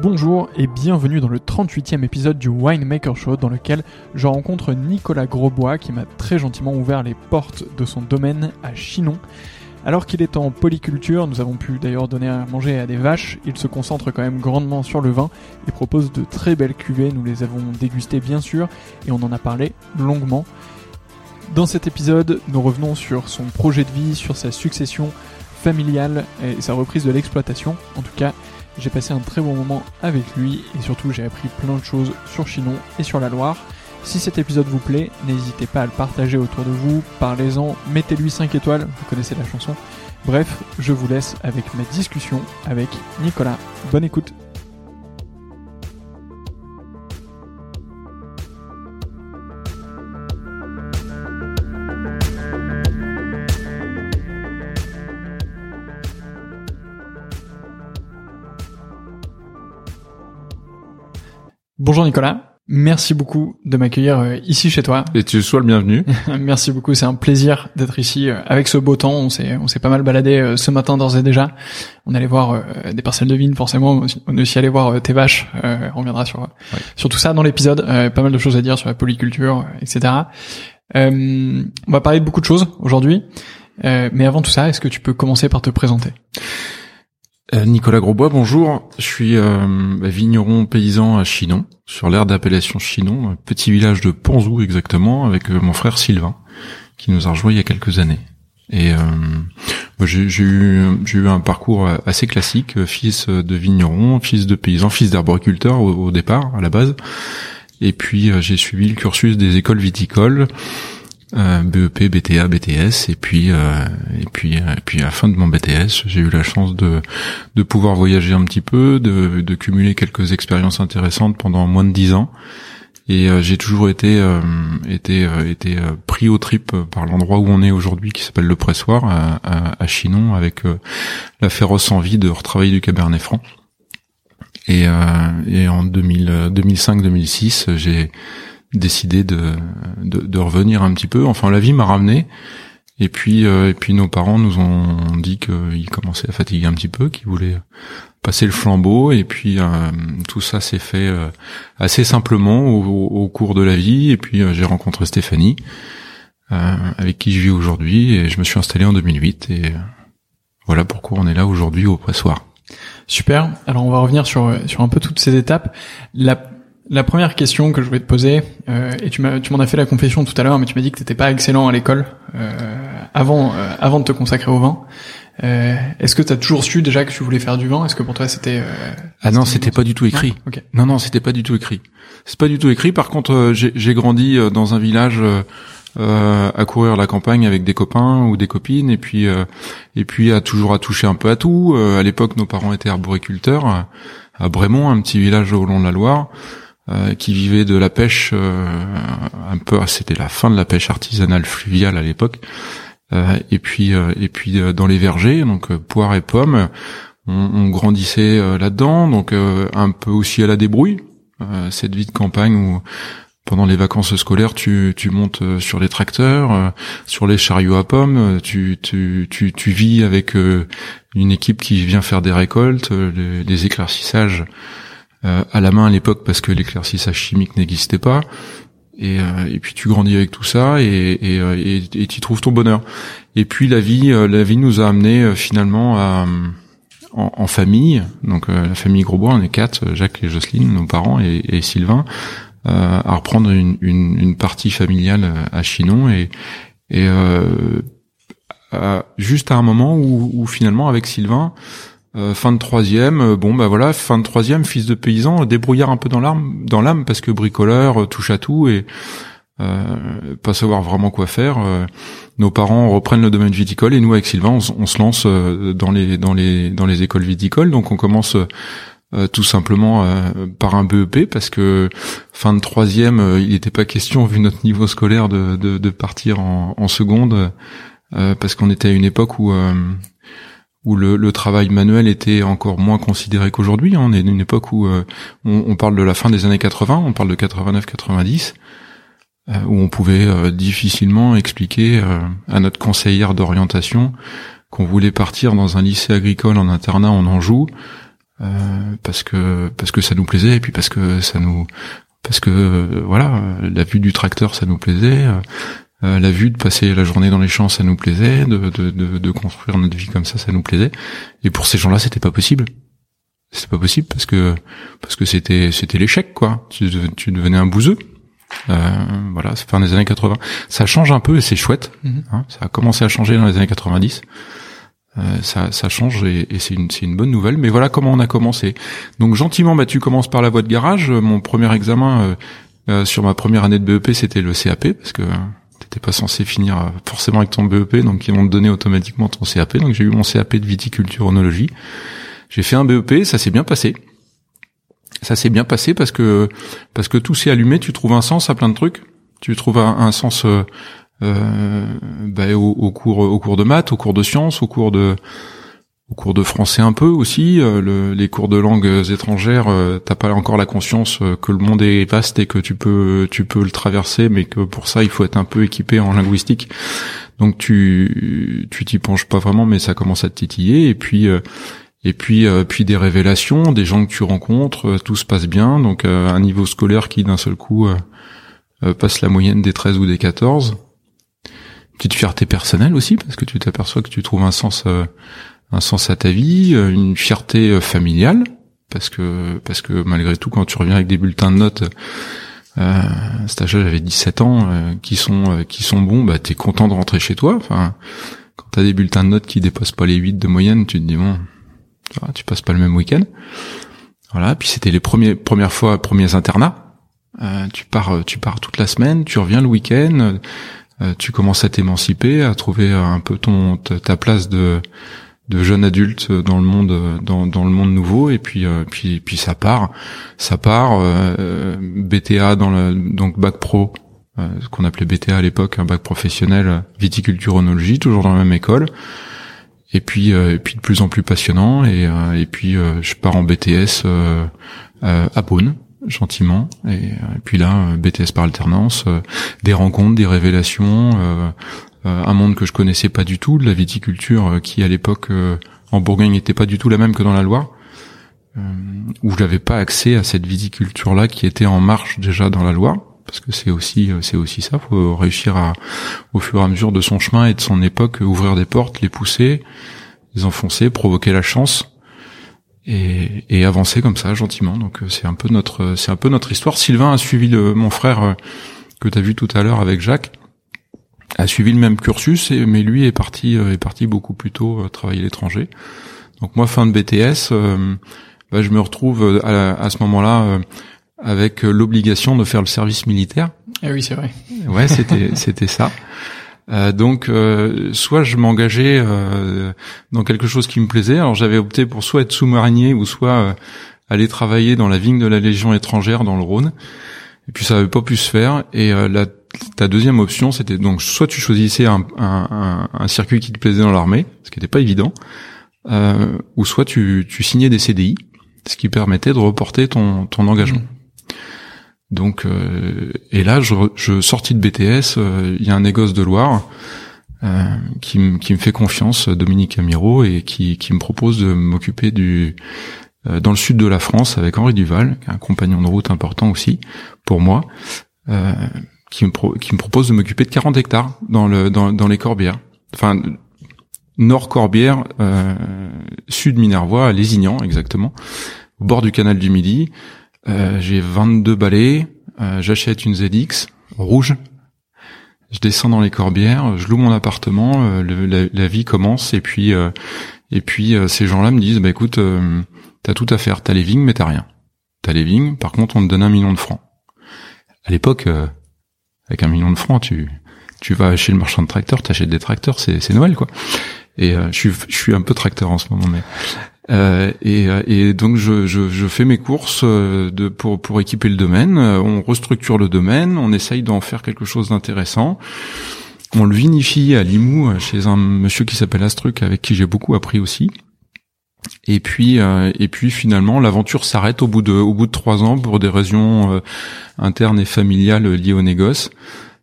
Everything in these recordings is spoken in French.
Bonjour et bienvenue dans le 38e épisode du Winemaker Show dans lequel je rencontre Nicolas Grosbois qui m'a très gentiment ouvert les portes de son domaine à Chinon. Alors qu'il est en polyculture, nous avons pu d'ailleurs donner à manger à des vaches, il se concentre quand même grandement sur le vin et propose de très belles cuvées, nous les avons dégustées bien sûr et on en a parlé longuement. Dans cet épisode, nous revenons sur son projet de vie, sur sa succession familiale et sa reprise de l'exploitation. En tout cas, j'ai passé un très bon moment avec lui et surtout j'ai appris plein de choses sur Chinon et sur la Loire. Si cet épisode vous plaît, n'hésitez pas à le partager autour de vous, parlez-en, mettez-lui 5 étoiles, vous connaissez la chanson. Bref, je vous laisse avec ma discussion avec Nicolas. Bonne écoute Bonjour Nicolas, merci beaucoup de m'accueillir euh, ici chez toi. Et tu sois le bienvenu. merci beaucoup, c'est un plaisir d'être ici euh, avec ce beau temps. On s'est on s'est pas mal baladé euh, ce matin d'ores et déjà. On allait voir des parcelles de vignes forcément, on est aussi allé voir tes vaches. on reviendra sur sur tout ça dans l'épisode. pas mal de choses à dire sur la polyculture, etc. on va parler de beaucoup de choses aujourd'hui. mais avant tout ça, est-ce que tu peux commencer par te présenter? Nicolas Grosbois, bonjour. Je suis euh, vigneron paysan à Chinon, sur l'aire d'appellation Chinon, petit village de Ponzou exactement, avec euh, mon frère Sylvain, qui nous a rejoint il y a quelques années. Et j'ai eu j'ai eu un parcours assez classique, fils de vigneron, fils de paysan, fils d'arboriculteur au, départ à la base. Et puis j'ai suivi le cursus des écoles viticoles euh, BEP, BTA, BTS, et puis euh, et puis et puis à la fin de mon BTS, j'ai eu la chance de de pouvoir voyager un petit peu, de de cumuler quelques expériences intéressantes pendant moins de dix ans. Et euh, j'ai toujours été été été pris au trip par l'endroit où on est aujourd'hui, qui s'appelle le Pressoir à, à, Chinon, avec la féroce envie de retravailler du Cabernet Franc. Et, et en 2005-2006, j'ai décidé de, de, de, revenir un petit peu. Enfin, la vie m'a ramené. Et puis, euh, et puis nos parents nous ont dit qu'ils commençaient à fatiguer un petit peu, qu'ils voulaient passer le flambeau. Et puis euh, tout ça s'est fait euh, assez simplement au, au, cours de la vie. Et puis j'ai rencontré Stéphanie, avec qui je vis aujourd'hui, et je me suis installé en 2008. Et voilà pourquoi on est là aujourd'hui au pressoir. Super. Alors on va revenir sur sur un peu toutes ces étapes. La première question que je voulais te poser, euh, et tu m'as, tu m'en as fait la confession tout à l'heure, mais tu m'as dit que t'étais pas excellent à l'école euh, avant, euh, avant de te consacrer au vin. Euh, est-ce que tu as toujours su déjà que tu voulais faire du vin? Est-ce que pour toi c'était euh, Ah non, c'était pas du tout écrit. Non, non, c'était pas du tout écrit. C'est pas du tout écrit. Par contre, euh, j'ai, j'ai grandi dans un village à courir la campagne avec des copains ou des copines, et puis et puis à toujours à toucher un peu à tout. à l'époque, nos parents étaient arboriculteurs à Brémont, un petit village au long de la Loire. Euh, qui vivait de la pêche euh, un peu c'était la fin de la pêche artisanale fluviale à l'époque. Euh, et puis et puis dans les vergers donc poires et pommes on, on grandissait là-dedans. Donc un peu aussi à la débrouille cette vie de campagne où pendant les vacances scolaires, tu, tu montes sur les tracteurs, sur les chariots à pommes, tu, tu, tu, tu vis avec une équipe qui vient faire des récoltes, les, les éclaircissages à la main à l'époque parce que l'éclaircissage chimique n'existait pas. Et, euh, et, puis tu grandis avec tout ça et et, euh, et, tu trouves ton bonheur. Et puis la vie, la vie nous a amené finalement à en, famille, donc la famille Grosbois, on est quatre, Jacques et Jocelyne, nos parents et, et Sylvain, à reprendre une, une, une, partie familiale à Chinon et, et juste à un moment où, où finalement avec Sylvain, euh, fin de troisième, euh, bon bah voilà, fin de troisième, fils de paysan, débrouillard un peu dans l'âme, dans l'âme parce que bricoleur, euh, touche à tout et pas savoir vraiment quoi faire. nos parents reprennent le domaine viticole et nous avec Sylvain, on, se lance dans les dans les dans les écoles viticoles. Donc on commence tout simplement par un BEP parce que fin de troisième, il n'était pas question vu notre niveau scolaire de de, de partir en, en seconde parce qu'on était à une époque où où le, le, travail manuel était encore moins considéré qu'aujourd'hui. Hein. On est une époque où euh, on, on, parle de la fin des années 80, on parle de 89-90, euh, où on pouvait euh, difficilement expliquer à notre conseillère d'orientation qu'on voulait partir dans un lycée agricole en internat en Anjou, parce que parce que ça nous plaisait et puis parce que ça nous parce que voilà la vue du tracteur ça nous plaisait euh, la vue de passer la journée dans les champs, ça nous plaisait. De, de, de, de construire notre vie comme ça, ça nous plaisait. Et pour ces gens-là, c'était pas possible. C'était pas possible parce que parce que c'était c'était l'échec quoi. Tu, tu devenais un bouseux. Euh, voilà, c'est fin des années 80. Ça change un peu et c'est chouette. Mhm. Hein. ça a commencé à changer dans les années 90. Euh, ça, ça change et, et c'est une, une bonne nouvelle. Mais voilà comment on a commencé. Donc gentiment, bah, tu commences par la voie de garage. Mon premier examen euh, euh sur ma première année de BEP, c'était le CAP parce que t'étais pas censé finir euh, forcément avec ton BEP, donc ils vont te donner automatiquement ton CAP. Donc j'ai eu mon CAP de viticulture onologie. J'ai fait un BEP, ça s'est bien passé. Ça s'est bien passé parce que parce que tout s'est allumé. Tu trouves un sens à plein de trucs. Tu trouves un, sens euh, euh bah, au, au, cours au cours de maths, au cours de sciences, au cours de au cours de français un peu aussi, euh, le, les cours de langues étrangères, euh, t'as pas encore la conscience euh, que le monde est vaste et que tu peux tu peux le traverser, mais que pour ça il faut être un peu équipé en linguistique. Donc tu tu t'y penches pas vraiment, mais ça commence à te titiller et puis et puis puis des révélations, des gens que tu rencontres, tout se passe bien, donc un niveau scolaire qui d'un seul coup passe la moyenne des 13 ou des 14. Petite fierté personnelle aussi parce que tu t'aperçois que tu trouves un sens un sens à ta vie, euh, une fierté euh, familiale, parce que parce que malgré tout, quand tu reviens avec des bulletins de notes, euh, cet âge j'avais 17 ans, euh, qui sont qui sont bons, bah t'es content de rentrer chez toi. Enfin, quand t'as des bulletins de notes qui dépassent pas les 8 de moyenne, tu te dis bon, tu passes pas le même week-end. Voilà. Puis c'était les premiers premières fois, premiers internats. Tu pars, tu pars toute la semaine, tu reviens le week-end, tu commences à t'émanciper, à trouver un peu ton ta place de de jeune adulte dans le monde dans, dans le monde nouveau. Et puis euh, puis puis ça part. Ça part euh, BTA dans le donc bac pro ce qu'on appelait BTA à l'époque un bac professionnel viticulture onologie toujours dans la même école. Et puis et puis de plus en plus passionnant. Et et puis je pars en BTS à Beaune gentiment. Et, euh, puis là, euh, BTS par alternance, euh, des rencontres, des révélations, un monde que je connaissais pas du tout, de la viticulture qui à l'époque en Bourgogne n'était pas du tout la même que dans la Loire, où je n'avais pas accès à cette viticulture là qui était en marche déjà dans la Loire. Parce que c'est aussi c'est aussi ça, faut réussir à au fur et à mesure de son chemin et de son époque ouvrir des portes, les pousser, les enfoncer, provoquer la chance et, avancer comme ça gentiment. Donc euh, c'est un peu notre c'est un peu notre histoire. Sylvain a suivi le, mon frère euh, que tu vu tout à l'heure avec Jacques a suivi le même cursus et, mais lui est parti euh, est parti beaucoup plus tôt travailler à l'étranger. Donc moi fin de BTS bah, je me retrouve à, à ce moment-là avec l'obligation de faire le service militaire. Eh oui, c'est vrai. Ouais, c'était c'était ça. Euh, donc, euh, soit je m'engageais euh, dans quelque chose qui me plaisait. Alors, j'avais opté pour soit être sous-marinier ou soit aller travailler dans la vigne de la Légion étrangère dans le Rhône. Et puis, ça n'avait pas pu se faire. Et la, ta deuxième option, c'était donc soit tu choisissais un, un, un, circuit qui te plaisait dans l'armée, ce qui n'était pas évident, ou soit tu, tu signais des CDI, ce qui permettait de reporter ton, ton engagement. Mmh. Donc euh, et là je, je sortis de BTS, euh, il y a un négoce de Loire euh, qui, qui me fait confiance, Dominique Amiro, et qui, qui me propose de m'occuper du dans le sud de la France avec Henri Duval, un compagnon de route important aussi pour moi, qui me qui me propose de m'occuper de 40 hectares dans le dans, dans les Corbières, enfin nord Corbière, sud Minervois, Lézignan exactement, au bord du canal du Midi. Euh, j'ai 22 balais, euh, j'achète une ZX rouge, je descends dans les Corbières, je loue mon appartement, euh, la, vie commence et puis et puis ces gens-là me disent bah écoute, t'as tout à faire, t'as les vignes mais t'as rien. T'as les vignes, par contre on te donne un million de francs. À l'époque, avec un million de francs, tu tu vas chez le marchand de tracteurs, t'achètes des tracteurs, c'est c'est Noël quoi. Et je suis je suis un peu tracteur en ce moment, mais euh, et, euh, et, donc je, je, je, fais mes courses euh, de, pour, pour équiper le domaine. On restructure le domaine, on essaye d'en faire quelque chose d'intéressant. On le vinifie à Limoux chez un monsieur qui s'appelle Astruc avec qui j'ai beaucoup appris aussi. Et puis et puis finalement l'aventure s'arrête au bout de au bout de trois ans pour des raisons internes et familiales liées au négoce.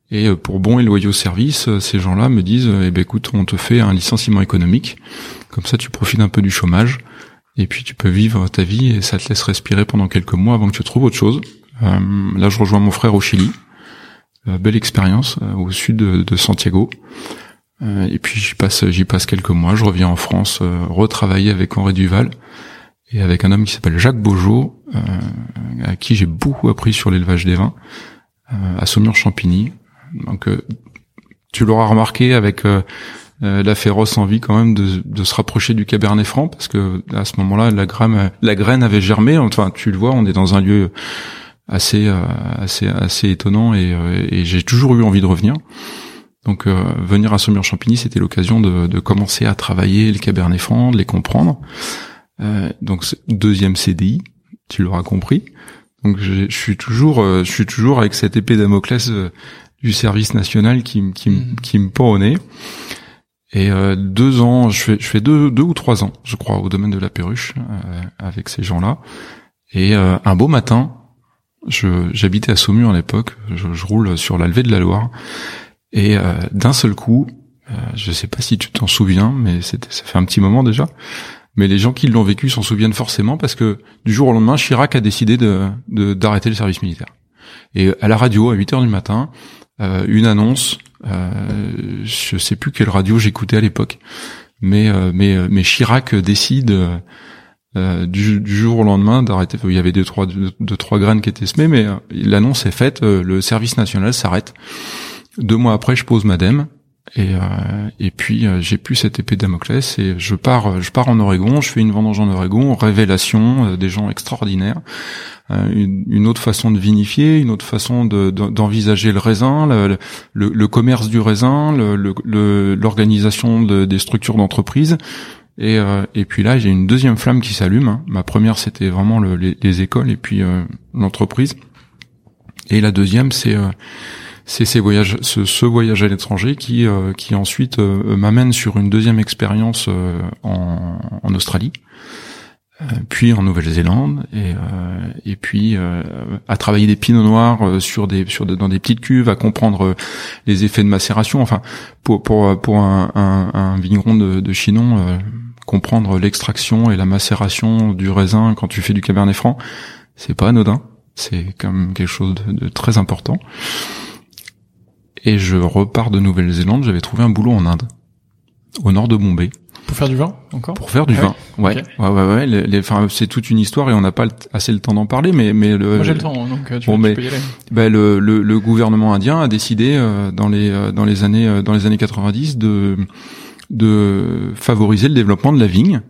Et pour bon et loyaux services, ces gens-là me disent eh ben écoute, on te fait un licenciement économique. Comme ça, tu profites un peu du chômage et puis tu peux vivre ta vie et ça te laisse respirer pendant quelques mois avant que tu trouves autre chose. Euh, là, je rejoins mon frère au Chili. Euh, belle expérience euh, au sud de, Santiago. Et puis j'y passe, j'y passe quelques mois. Je reviens en France, retravailler avec Henri Duval et avec un homme qui s'appelle Jacques Beaujeau, à qui j'ai beaucoup appris sur l'élevage des vins à Saumur-Champigny. Donc tu l'auras remarqué avec euh, la féroce envie quand même de, de, se rapprocher du Cabernet Franc parce que à ce moment-là la graine la graine avait germé enfin tu le vois on est dans un lieu assez euh, assez assez étonnant et, euh, et j'ai toujours eu envie de revenir donc venir à Saumur-Champigny c'était l'occasion de, de, commencer à travailler le Cabernet Franc de les comprendre donc deuxième CDI tu l'auras compris donc je, suis toujours je suis toujours avec cette épée Damoclès du service national qui, qui, mmh. qui me pend au nez et euh, deux ans, je fais, je fais deux, deux ou trois ans, je crois, au domaine de la perruche euh, avec ces gens-là. Et euh, un beau matin, je j'habitais à Saumur à l'époque, je, je, roule sur la levée de la Loire, et d'un seul coup, je sais pas si tu t'en souviens, mais ça fait un petit moment déjà. Mais les gens qui l'ont vécu s'en souviennent forcément parce que du jour au lendemain, Chirac a décidé de d'arrêter le service militaire. Et à la radio, à 8 heures du matin, une annonce euh, je sais plus quelle radio j'écoutais à l'époque, mais euh, mais euh, mais Chirac décide euh, du, du, jour au lendemain d'arrêter. Il y avait deux trois deux, trois graines qui étaient semées, mais l'annonce est faite. le service national s'arrête. Deux mois après, je pose madame Et, euh, et puis j'ai plus cette épée de Damoclès et je pars, je pars en Oregon, je fais une vendange en Oregon, révélation, des gens extraordinaires, une, autre façon de vinifier, une autre façon d'envisager le raisin, le, le, commerce du raisin, l'organisation des structures d'entreprise. Et, et puis là, j'ai une deuxième flamme qui s'allume. Hein. Ma première, c'était vraiment les, les, écoles et puis l'entreprise. Et la deuxième, c'est c'est ces voyages, ce, voyage à l'étranger qui euh, qui ensuite euh, m'amène sur une deuxième expérience euh, en, en, Australie, puis en Nouvelle-Zélande et et puis à travailler des pinots noirs sur des sur dans des petites cuves, à comprendre les effets de macération. Enfin, pour pour pour un, un, un vigneron de, de Chinon, comprendre l'extraction et la macération du raisin quand tu fais du Cabernet Franc, c'est pas anodin. C'est comme quelque chose de, de très important et je repars de Nouvelle-Zélande. J'avais trouvé un boulot en Inde, au nord de Bombay. Pour faire du vin encore? Pour faire du vin, ouais, ouais, ouais, ouais. Les, enfin, c'est toute une histoire et on n'a pas assez le temps d'en parler, mais mais le. Moi j'ai le temps, donc euh, tu, bon, mais, peux y aller. Ben, le, le, le, gouvernement indien a décidé euh, dans les euh, dans les années dans les années 90 de de favoriser le développement de la vigne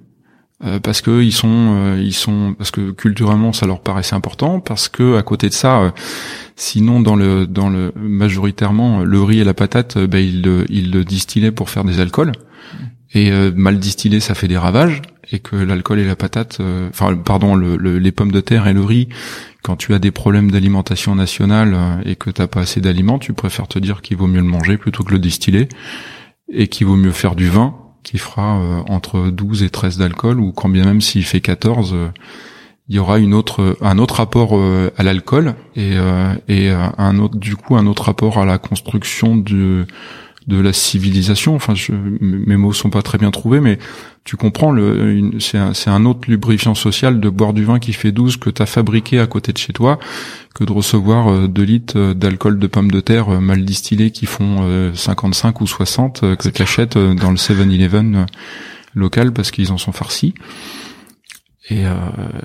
euh, parce que ils sont euh, ils sont parce que culturellement ça leur paraissait important parce que à côté de ça euh, sinon dans le dans le majoritairement le riz et la patate ben ils le, ils le distillaient pour faire des alcools. Et mal distillé ça fait des ravages. Et que l'alcool et la patate enfin pardon le, les pommes de terre et le riz quand tu as des problèmes d'alimentation nationale et que t'as pas assez d'aliments tu préfères te dire qu'il vaut mieux le manger plutôt que le distiller. Et qu'il vaut mieux faire du vin qui fera euh, entre 12 et 13 d'alcool ou quand bien même s'il fait 14 euh, il y aura une autre un autre rapport euh, à l'alcool et et un autre du coup un autre rapport à la construction de de la civilisation. Enfin, je, mes mots sont pas très bien trouvés, mais tu comprends, le, c'est un, un, autre lubrifiant social de boire du vin qui fait 12 que tu as fabriqué à côté de chez toi, que de recevoir 2 litres d'alcool de pommes de terre mal distillés qui font 55 ou 60 que tu achètes dans le 7-Eleven local parce qu'ils en sont farcis. Et, euh,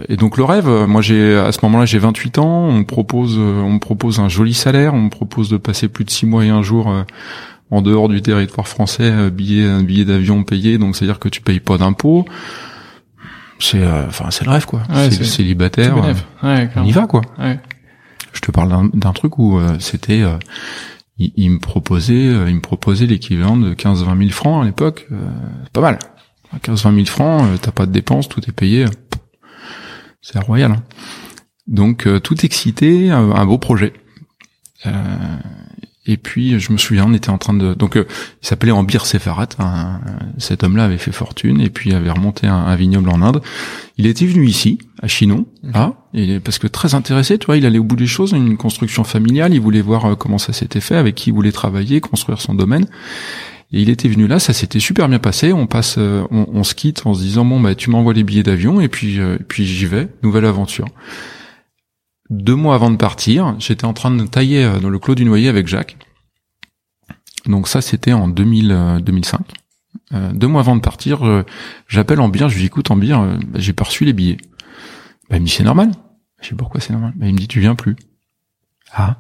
et, donc le rêve, moi j'ai à ce moment-là j'ai 28 ans, on me propose on me propose un joli salaire, on me propose de passer plus de 6 mois et un jour en dehors du territoire français, euh, billet, un billet d'avion payé, donc c'est-à-dire que tu payes pas d'impôts. C'est, euh, enfin, c'est le rêve quoi. c'est célibataire. Euh, on y va quoi. Je te parle d'un truc où c'était, il, me proposait, il me proposait l'équivalent de 15-20 000 francs à l'époque. pas mal. 15-20 000 francs, t'as pas de dépenses, tout est payé. C'est royal. Hein. Donc tout excité, un, beau projet. Euh, et puis je me souviens, on était en train de donc euh, il s'appelait Ambir Sefarat. cet homme-là avait fait fortune et puis avait remonté un, vignoble en Inde. Il était venu ici à Chinon, ah, et parce que très intéressé, tu vois, il allait au bout des choses, une construction familiale, il voulait voir euh, comment ça s'était fait, avec qui il voulait travailler, construire son domaine. Et il était venu là, ça s'était super bien passé. On passe, euh, on, se quitte en se disant bon bah tu m'envoies les billets d'avion et puis puis j'y vais, nouvelle aventure. Deux mois avant de partir, j'étais en train de tailler euh, dans le clos du noyer avec Jacques. Donc ça, c'était en 2000, 2005. Euh, euh, deux mois avant de partir, j'appelle Ambien, je lui dis écoute Ambien, bah, j'ai pas reçu les billets. Bah, il me dit c'est normal. Je dis pourquoi c'est normal? Bah, Il me dit tu viens plus. Ah,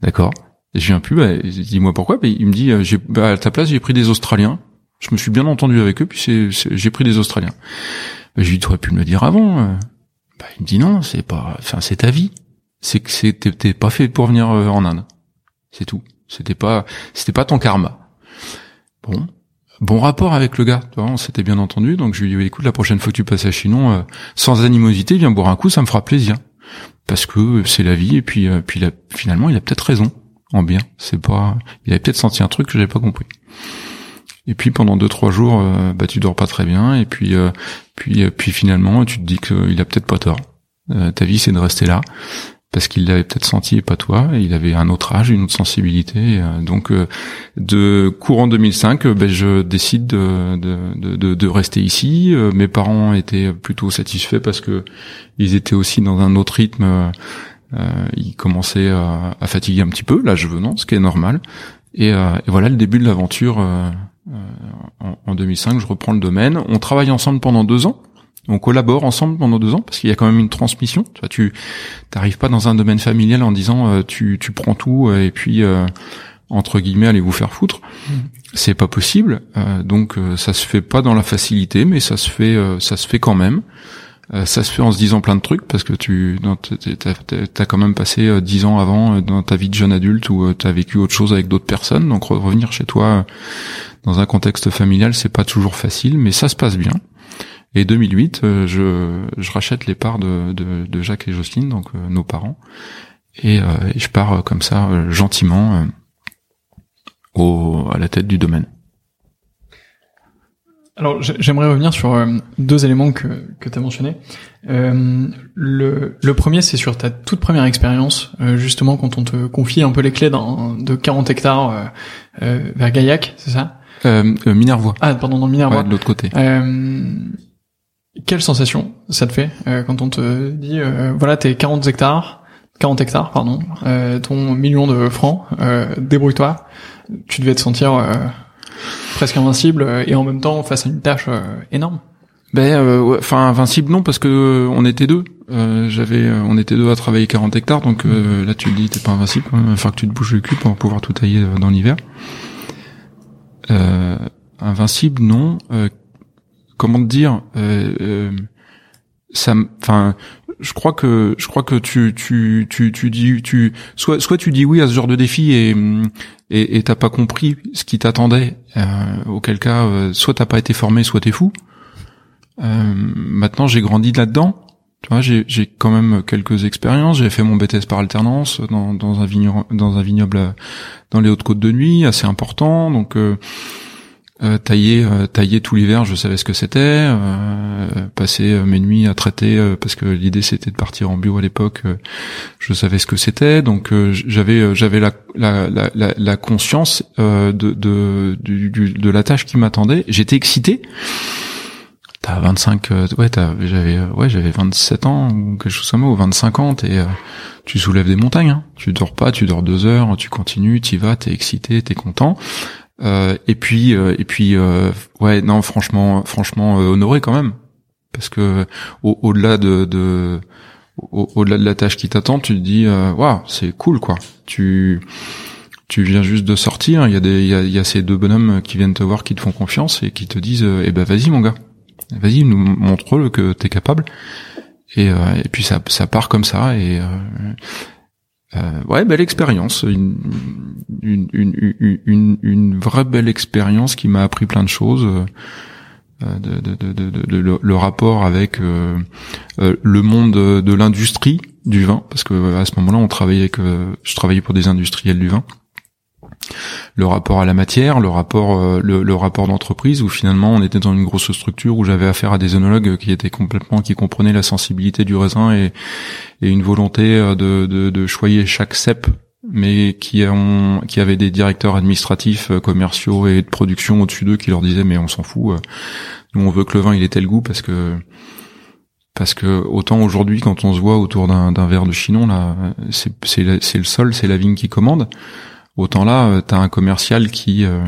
d'accord. Je viens plus, bah, dis-moi pourquoi. Bah, il me dit j'ai, bah, à ta place j'ai pris des Australiens. Je me suis bien entendu avec eux, puis c'est, j'ai pris des Australiens. Bah, je lui dis tu aurais pu me le dire avant. Bah, il me dit non, c'est pas, enfin c'est ta vie c'est que c'était pas fait pour venir euh, en Inde. C'est tout. C'était pas, c'était pas ton karma. Bon, bon rapport avec le gars. Tu vois, on s'était bien entendu. Donc je lui ai dit, écoute, la prochaine fois que tu passes à Chinon, euh, sans animosité, viens boire un coup, ça me fera plaisir. Parce que c'est la vie. Et puis, euh, puis finalement, il a peut-être raison. En bien, c'est pas. Il avait peut-être senti un truc que j'avais pas compris. Et puis pendant deux trois jours, bah tu dors pas très bien. Et puis, puis, puis finalement, tu te dis qu'il a peut-être pas tort. ta vie, c'est de rester là parce qu'il l'avait peut-être senti et pas toi, il avait un autre âge, une autre sensibilité. Euh, donc, euh, de courant 2005, euh, ben, je décide de, de, de, de, rester ici. mes parents étaient plutôt satisfaits parce que ils étaient aussi dans un autre rythme. Ils commençaient à, à, fatiguer un petit peu, l'âge venant, ce qui est normal. Et, et voilà le début de l'aventure. En, en 2005, je reprends le domaine. On travaille ensemble pendant deux ans on collabore ensemble pendant deux ans parce qu'il y a quand même une transmission. Tu vois, tu t'arrives pas dans un domaine familial en disant euh, tu, tu prends tout euh, et puis euh, entre guillemets allez vous faire foutre. Mm. C'est pas possible. Euh, donc euh, ça se fait pas dans la facilité, mais ça se fait euh, ça se fait quand même. Euh, ça se fait en se disant plein de trucs parce que tu t'as t'as quand même passé euh, dix ans avant euh, dans ta vie de jeune adulte où tu as vécu autre chose avec d'autres personnes. Donc re- revenir chez toi dans un contexte familial, c'est pas toujours facile, mais ça se passe bien. Et 2008, euh, je, je rachète les parts de, de, de Jacques et Jocelyne, donc nos parents, et, et je pars comme ça gentiment au, à la tête du domaine. Alors j'ai- j'aimerais revenir sur euh, deux éléments que, que tu as mentionnés. Euh, le, le premier, c'est sur ta toute première expérience, euh, justement quand on te confie un peu les clés d'un- de 40 hectares euh, euh, vers Gaillac, c'est ça? Euh, Minervois, Ah, pardon, dans Minervois. ouais, de l'autre côté. Euh, quelle sensation ça te fait euh, quand on te dit euh, voilà t'es 40 hectares 40 hectares pardon euh, ton million de francs euh, débrouille-toi tu devais te sentir euh, presque invincible euh, et en même temps face à une tâche euh, énorme Ben, euh, enfin invincible non parce que on était deux. J'avais, on était deux à travailler 40 hectares, donc euh, là tu te dis t'es pas invincible. Il va falloir que tu te bouges le cul pour pouvoir tout tailler dans l'hiver. Invincible non. Comment dire Ça, enfin, je crois que je crois que tu tu tu tu dis tu soit soit tu dis oui à ce genre de défi et et t'as pas compris ce qui t'attendait. Euh, auquel cas, euh, soit t'as pas été formé, soit t'es fou. Euh, maintenant, j'ai grandi là-dedans. Tu vois, j'ai j'ai quand même quelques expériences. J'ai fait mon BTS par alternance dans dans un vignoble dans un vignoble euh, dans les Hautes-Côtes de Nuit, assez important. Donc euh, tailler euh, tailler tout l'hiver, je savais ce que c'était. Euh, passer euh, mes nuits à traiter euh, parce que l'idée c'était de partir en bio à l'époque. euh, je savais ce que c'était. Donc j'avais j'avais la la, la la conscience de de du- du- de la tâche qui m'attendait. J'étais excité. T'as 25, euh, ouais, j'avais, ouais, j'avais 27 ans ou quelque chose comme ça, ou 25 ans, et euh, tu soulèves des montagnes. Hein. Tu dors pas, tu dors deux heures, tu continues, t'y vas, t'es excité, t'es content. Euh, et puis, euh, et puis, euh, ouais, non, franchement, franchement, euh, honoré quand même, parce que au- au-delà de, de au- au-delà de la tâche qui t'attend, tu te dis, euh, waouh, c'est cool, quoi. Tu tu viens juste de sortir, il y a des, il y a, y a ces deux bonhommes qui viennent te voir, qui te font confiance et qui te disent, euh, eh ben vas-y mon gars, vas-y nous montre-le que t'es capable. Et, et puis ça, ça part comme ça et euh, euh, ouais belle expérience, une, une, une, une, vraie belle expérience qui m'a appris plein de choses. euh, De, de, de, de, le, le rapport avec euh, euh, le monde de, l'industrie du vin parce que à ce moment-là on travaillait avec, euh, je travaillais pour des industriels du vin le rapport à la matière, le rapport euh, le, le rapport d'entreprise où finalement on était dans une grosse structure où j'avais affaire à des œnologues qui étaient complètement qui comprenaient la sensibilité du raisin et, et une volonté euh, de, de, de choyer chaque cep mais qui ont qui avaient des directeurs administratifs euh, commerciaux et de production au-dessus d'eux qui leur disaient mais on s'en fout nous on veut que le vin il ait tel goût parce que parce que autant aujourd'hui quand on se voit autour d'un verre de chinon là c'est le sol c'est la vigne qui commande Autant là, euh, t'as un commercial qui, euh,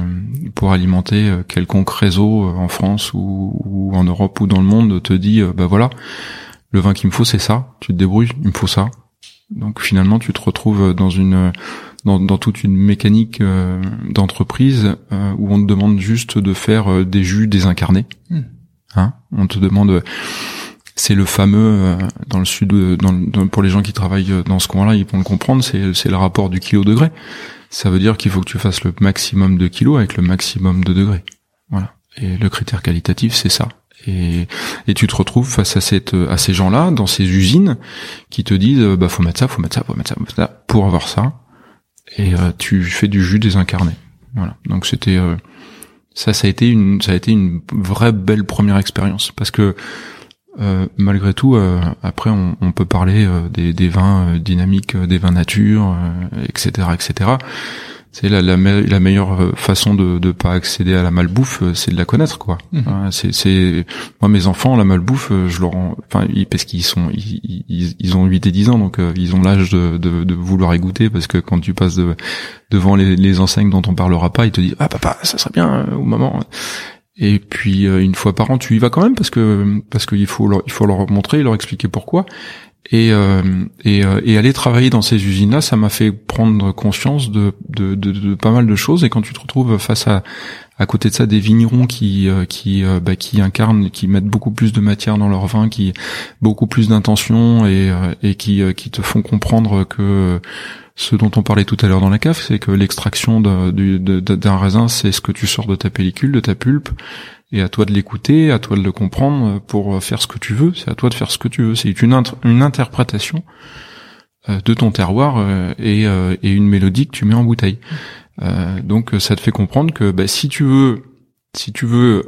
pour alimenter euh, quelconque réseau en France ou, ou en Europe ou dans le monde, te dit, bah voilà, le vin qu'il me faut, c'est ça. Tu te débrouilles, il me faut ça. Donc finalement, tu te retrouves dans une, dans, dans toute une mécanique euh, d'entreprise euh, où on te demande juste de faire des jus désincarnés. Hmm. Hein? On te demande. C'est le fameux euh, dans le sud, dans, pour les gens qui travaillent dans ce coin-là, ils vont le comprendre. C'est c'est le rapport du kilo degré. Ça veut dire qu'il faut que tu fasses le maximum de kilos avec le maximum de degrés. Voilà. Et le critère qualitatif, c'est ça. Et, et tu te retrouves face à cette, à ces gens-là, dans ces usines, qui te disent, bah, faut mettre ça, faut mettre ça, faut mettre ça, faut mettre ça, pour avoir ça. Et euh, tu fais du jus désincarné. Voilà. Donc c'était, euh, ça, ça a été une, ça a été une vraie belle première expérience. Parce que, euh, malgré tout, euh, après, on, on peut parler euh, des, des vins euh, dynamiques, euh, des vins nature, euh, etc., etc. C'est la, la, me- la meilleure façon de ne pas accéder à la malbouffe, euh, c'est de la connaître, quoi. Hein, c'est, moi mes enfants, la malbouffe, euh, je leur, en- enfin, ils- parce qu'ils sont, ils, ils, ils ont 8 et 10 ans, donc euh, ils ont l'âge de, de, de vouloir y goûter, parce que quand tu passes de, devant les, les enseignes dont on parlera pas, ils te disent ah papa, ça serait bien, euh, ou maman. Et puis euh, une fois par an, tu y vas quand même parce que parce qu'il faut leur, il faut leur montrer, leur expliquer pourquoi. Et, euh, et, euh, et, aller travailler dans ces usines-là, ça m'a fait prendre conscience de, de, pas mal de choses. Et quand tu te retrouves face à, à côté de ça, des vignerons qui, euh, qui, euh, bah, qui incarnent, qui mettent beaucoup plus de matière dans leur vin, qui beaucoup plus d'intention et, et qui, qui te font comprendre que ce dont on parlait tout à l'heure dans la cave, c'est que l'extraction d'un raisin, c'est ce que tu sors de ta pellicule, de ta pulpe, et à toi de l'écouter, à toi de le comprendre pour faire ce que tu veux. C'est à toi de faire ce que tu veux. C'est une, une interprétation euh, de ton terroir euh, euh, et, une mélodie que tu mets en bouteille. Donc ça te fait comprendre que bah, si tu veux, si tu veux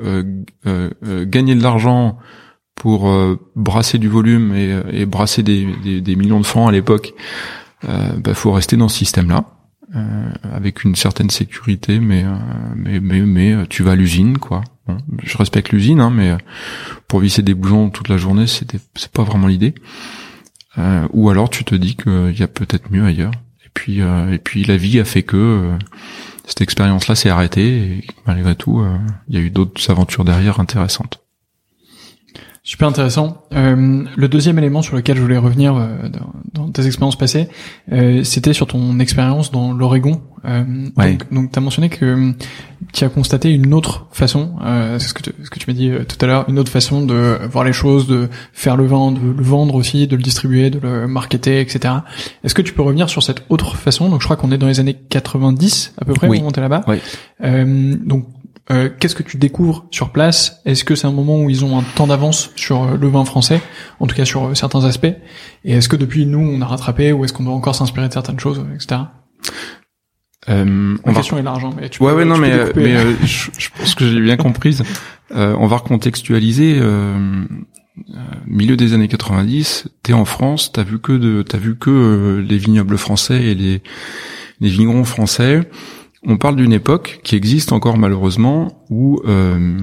gagner de l'argent pour brasser du volume et, et brasser des, des, des, millions de francs à l'époque, bah, faut rester dans ce système-là. Euh, avec une certaine sécurité, mais mais mais, mais tu vas à l'usine, quoi je respecte l'usine, hein, mais euh, pour visser des boulons toute la journée, c'était c'est pas vraiment l'idée. Euh, ou alors tu te dis qu'il y a peut-être mieux ailleurs. Et puis euh, et puis la vie a fait que cette expérience-là s'est arrêtée et malgré tout, il y a eu d'autres aventures derrière intéressantes. Super intéressant. Euh, le deuxième élément sur lequel je voulais revenir euh, dans, tes expériences passées, euh, c'était sur ton expérience dans l'Oregon. Euh, Donc, tu as mentionné que tu as constaté une autre façon, c'est ce que tu, ce que tu m'as dit tout à l'heure, une autre façon de voir les choses, de faire le vin, de le vendre aussi, de le distribuer, de le marketer, etc. Est-ce que tu peux revenir sur cette autre façon? Donc je crois qu'on est dans les années 90 à peu près, oui. on montait là-bas. Oui. donc euh, qu'est-ce que tu découvres sur place? Est-ce que c'est un moment où ils ont un temps d'avance sur euh, le vin français, en tout cas sur euh, certains aspects Et est-ce que depuis nous on a rattrapé ou est-ce qu'on doit encore s'inspirer de certaines choses, etc. Euh, La question est large, hein, mais tu ouais, ouais, non, mais, mais je, je, pense que j'ai bien comprise. on va recontextualiser. milieu des années 90, t'es en France, t'as vu que de, t'as vu que les vignobles français et les les vignerons français on parle d'une époque qui existe encore malheureusement où euh,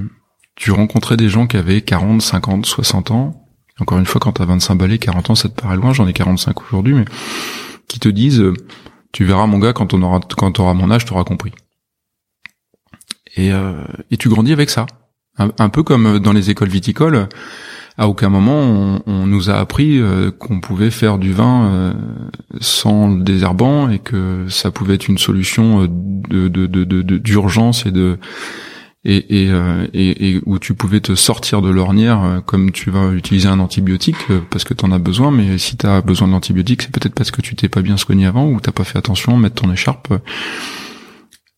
tu rencontrais des gens qui avaient 40, 50, 60 ans. Encore une fois, quand t'as 25 balais, 40 ans, ça te paraît loin. J'en ai 45 aujourd'hui, mais qui te disent, euh, tu verras mon gars quand on aura, quand auras mon âge, t'auras compris. Et, euh, et tu grandis avec ça. un, peu comme dans les écoles viticoles à aucun moment on, nous a appris euh, qu'on pouvait faire du vin euh, sans le désherbant et que ça pouvait être une solution euh, de, d'urgence et de et, et, où tu pouvais te sortir de l'ornière comme tu vas utiliser un antibiotique parce que tu en as besoin. Mais si tu as besoin d'antibiotiques c'est peut-être parce que tu t'es pas bien soigné avant ou t'as pas fait attention mettre ton écharpe.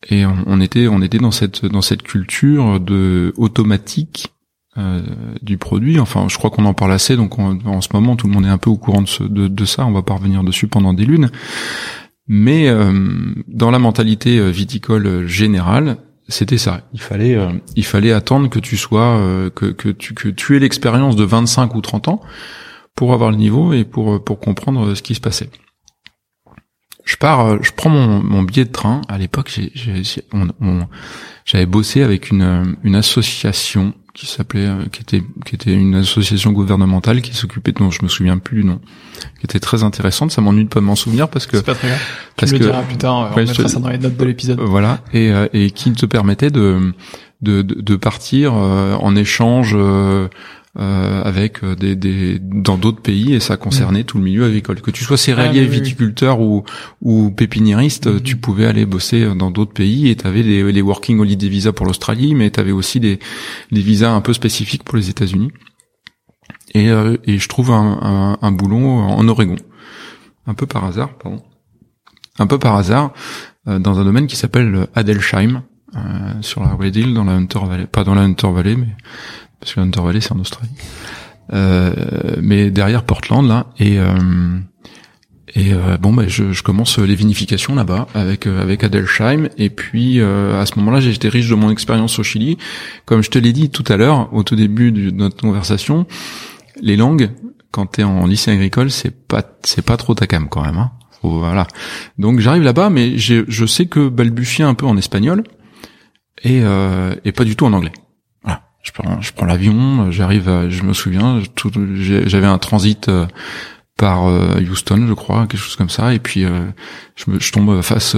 Et on, on, était on était dans cette dans cette culture de automatique euh, du produit. Enfin, je crois qu'on en parle assez, donc en ce moment, tout le monde est un peu au courant de, ça. On va pas revenir dessus pendant des lunes. Mais euh, dans la mentalité euh, viticole générale, c'était ça. Il fallait, il fallait attendre que tu sois, que, tu, tu aies l'expérience de 25 ou 30 ans pour avoir le niveau et pour comprendre ce qui se passait. Je pars, je prends mon, billet de train. À l'époque, j'avais bossé avec une association qui s'appelait, euh, qui était, qui était une association gouvernementale qui s'occupait de, non, je me souviens plus du nom, qui était très intéressante. Ça m'ennuie de pas m'en souvenir parce que. C'est pas très grave. Parce tu me que, diras plus tard. on mettra ça dans les notes de l'épisode. Voilà. Et, euh, et qui te permettait de, de, de, partir euh, en échange euh, avec euh, des, des dans d'autres pays et ça concernait mm. tout le milieu agricole. Que tu sois céréalier, ah, viticulteur ou ou pépiniériste, mm. tu pouvais aller bosser dans d'autres pays et tu avais les, les working holiday visas pour l'Australie, mais tu avais aussi des des visas un peu spécifiques pour les États-Unis. Et, euh, et je trouve un, un, un boulot en Oregon, un peu par hasard, pardon, un peu par hasard, dans un domaine qui s'appelle Adelsheim, euh, sur la Red Hill, dans la Hunter Valley, pas dans la Hunter Valley, mais parce que Hunter Valley c'est en Australie. Euh, mais derrière Portland là et euh, et euh, bon bah je, je, commence les vinifications là-bas avec euh, avec Adelsheim et puis euh, à ce moment-là j'étais riche de mon expérience au Chili. Comme je te l'ai dit tout à l'heure au tout début de notre conversation, les langues quand t'es en lycée agricole c'est pas c'est pas trop ta cam quand même. Hein. voilà. Donc j'arrive là-bas mais je sais que balbutier un peu en espagnol et et pas du tout en anglais je prends, je prends l'avion, j'arrive, je me souviens, j'avais un transit euh, par euh, Houston, je crois, quelque chose comme ça, et puis euh, je, me, je tombe face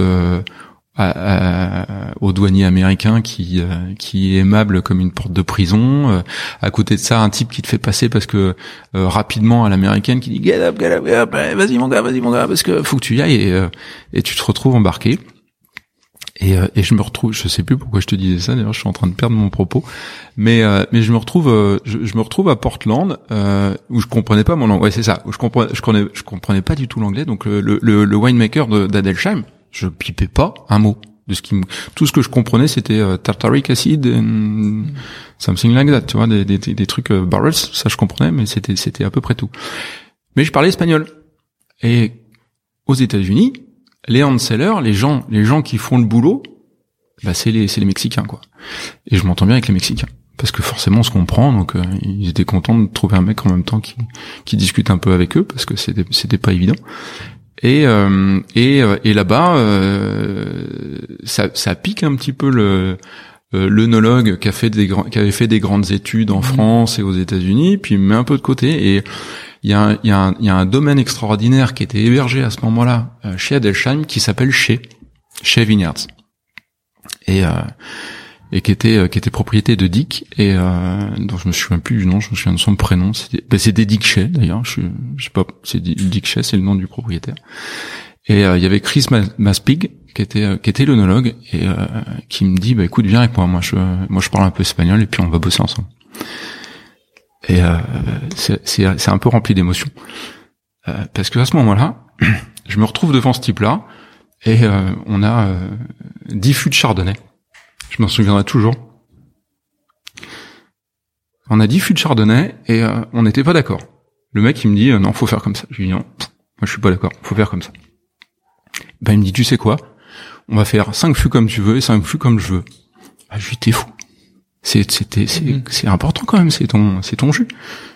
au douanier américain qui qui est aimable comme une porte de prison. à côté de ça, un type qui te fait passer parce que rapidement à l'américaine qui dit get up, get up, get up, vas-y mon gars, vas-y mon gars, parce que faut que tu y ailles et, et tu te retrouves embarqué. Et, euh, et, je me retrouve, je sais plus pourquoi je te disais ça. D'ailleurs, je suis en train de perdre mon propos, mais euh, mais je me retrouve, euh, je, je, me retrouve à Portland où je comprenais pas mon langue. Ouais, c'est ça. Où je comprenais, je comprenais, je comprenais pas du tout l'anglais. Donc le, le, le winemaker d'Adelsheim, je pipais pas un mot de ce qui me, tout ce que je comprenais, c'était tartaric acid, and something like that. Tu vois, des, des, des trucs barrels, ça je comprenais, mais c'était c'était à peu près tout. Mais je parlais espagnol. Et aux États-Unis, les handsellers, les gens, les gens qui font le boulot, bah c'est les, c'est les Mexicains quoi. Et je m'entends bien avec les Mexicains parce que forcément on se comprend, donc euh, ils étaient contents de trouver un mec en même temps qui, qui discute un peu avec eux parce que c'était, c'était pas évident. Et euh, et, euh, et là-bas, ça, ça pique un petit peu le l'œnologue qui a fait des qui avait fait des grandes études en mmh. France et aux États-Unis, puis il met un peu de côté et il y, a un, y y a un domaine extraordinaire qui était hébergé à ce moment-là euh, chez Adelsheim qui s'appelle Chez, Chez Vineyards. Et, euh, et qui était euh, qui était propriété de Dick et euh, dont je me souviens plus du nom, je me souviens de son prénom. C'était ben, Dick Shea d'ailleurs. Je, je sais pas, c'est Dick Shea, c'est le nom du propriétaire. Et il y avait Chris Maspig qui était qui était l'onologue et qui me dit bah écoute viens avec moi, moi je moi je parle un peu espagnol et puis on va bosser ensemble. Et euh, c'est un peu rempli d'émotions. Euh, parce que à ce moment-là, je me retrouve devant ce type-là, et euh, on a euh, 10 fûts de chardonnay. Je m'en souviendrai toujours. On a 10 fûts de chardonnay, et euh, on n'était pas d'accord. Le mec, il me dit, non, faut faire comme ça. Je lui dis, non, moi je suis pas d'accord, faut faire comme ça. Ben, il me dit, tu sais quoi? On va faire 5 fûts comme tu veux et 5 fûts comme je veux. Ben, je lui dis, t'es fou c'est c'était mm. c'est important quand même c'est ton c'est ton jus.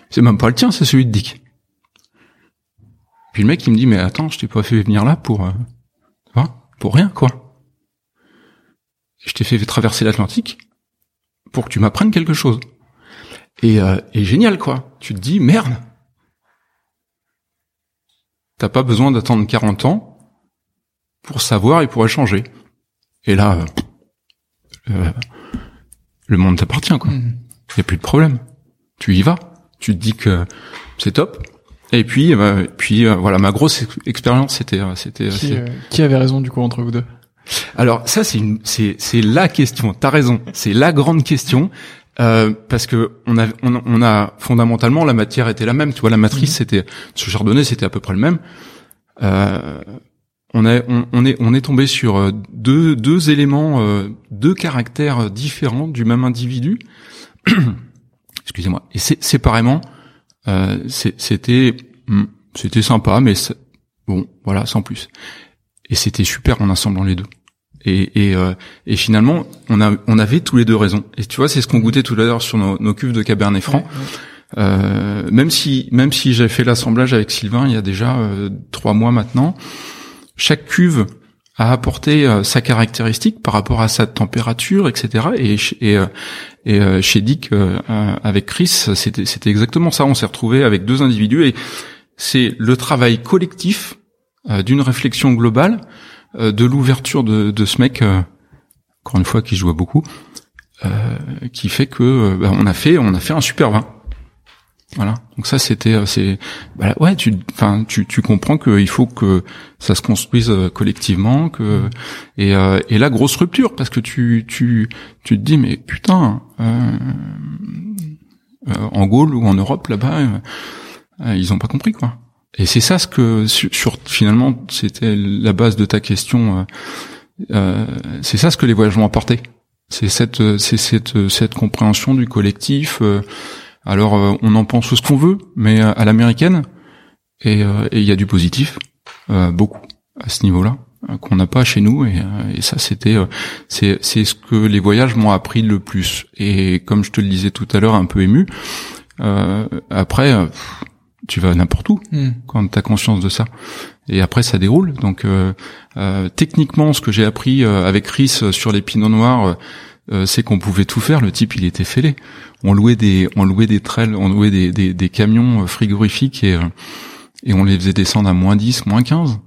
C'est même pas le tien c'est celui de Dick. Puis le mec il me dit mais attends je t'ai pas fait venir là pour euh, pour rien quoi. Je t'ai fait traverser l'Atlantique pour que tu m'apprennes quelque chose. Et, euh, et génial quoi. Tu te dis merde. T'as pas besoin d'attendre 40 ans pour savoir et pour échanger. Et là euh, le monde t'appartient, quoi. Il mm. y a plus de problème. Tu y vas. Tu te dis que c'est top. Et puis, euh, puis euh, voilà, ma grosse expérience, c'était, euh, c'était. Qui, qui, avait raison du coup entre vous deux? Alors ça, c'est une, c'est, c'est la question. T'as raison. C'est la grande question. parce que on a, on, a fondamentalement la matière était la même. Tu vois, la matrice mm. c'était ce chardonnay, c'était à peu près le même. Euh, on, on, est, on est tombé sur euh, deux, deux éléments, euh, deux caractères différents du même individu. Excusez-moi. Et séparément, euh, c'était, hmm, c'était sympa, mais bon, voilà, sans plus. Et c'était super en assemblant les deux. Et, et, euh, et, finalement, on, a, on avait tous les deux raison. Et tu vois, c'est ce qu'on goûtait tout à l'heure sur nos, nos, cuves de Cabernet Franc. Euh, même si, même si j'ai fait l'assemblage avec Sylvain il y a déjà trois mois maintenant, chaque cuve a apporté euh, sa caractéristique par rapport à sa température, etc. Et, euh, euh, chez Dick, avec Chris, c'était, exactement ça. On s'est retrouvé avec deux individus et c'est le travail collectif d'une réflexion globale, de l'ouverture de, de, ce mec, encore une fois, qui jouait beaucoup, qui fait que bah, on a fait, on a fait un super vin. Voilà. Donc ça c'était euh, c'est bah, ouais tu enfin tu tu comprends qu'il faut que ça se construise euh, collectivement que et euh, et la grosse rupture parce que tu tu tu te dis mais putain euh, en Gaule ou en Europe là-bas ils ont pas compris quoi. Et c'est ça ce que sur, finalement c'était la base de ta question c'est ça ce que les voyages m'ont apporté. C'est cette c'est cette cette compréhension du collectif alors euh, on en pense ce qu'on veut, mais euh, à l'américaine, euh, et il y a du positif, beaucoup à ce niveau-là qu'on n'a pas chez nous et, ça c'était c'est c'est ce que les voyages m'ont appris le plus. Et comme je te le disais tout à l'heure un peu ému après tu vas n'importe où hmm. quand tu as conscience de ça. Et après ça déroule. Donc techniquement ce que j'ai appris avec Chris sur les pinots noirs c'est qu'on pouvait tout faire le type il était fêlé on louait des on louait des trails, on louait des, des, camions euh, frigorifiques et euh, et on les faisait descendre à moins 10, moins 15.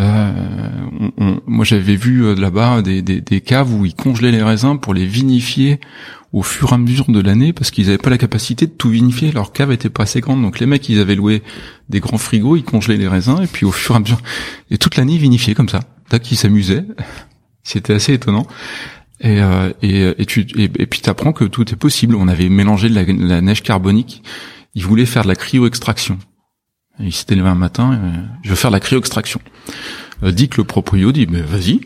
Euh, moi, j'avais vu euh, là-bas des, des, des, caves où ils congelaient les raisins pour les vinifier au fur et à mesure de l'année parce qu'ils n'avaient pas la capacité de tout vinifier. Leur cave était pas assez grande, donc les mecs, ils avaient loué des grands frigos, ils congelaient les raisins et puis au fur et à mesure, et toute l'année, ils vinifiaient comme ça. Tac, ils s'amusaient. C'était assez étonnant. Et, euh, et, et, tu, et, puis t'apprends que tout est possible. On avait mélangé de la, neige carbonique. Ils voulaient faire de la cryo-extraction. Il s'était levé un matin, euh, je veux faire de la cryo-extraction. Euh, dit que le proprio dit, mais vas-y,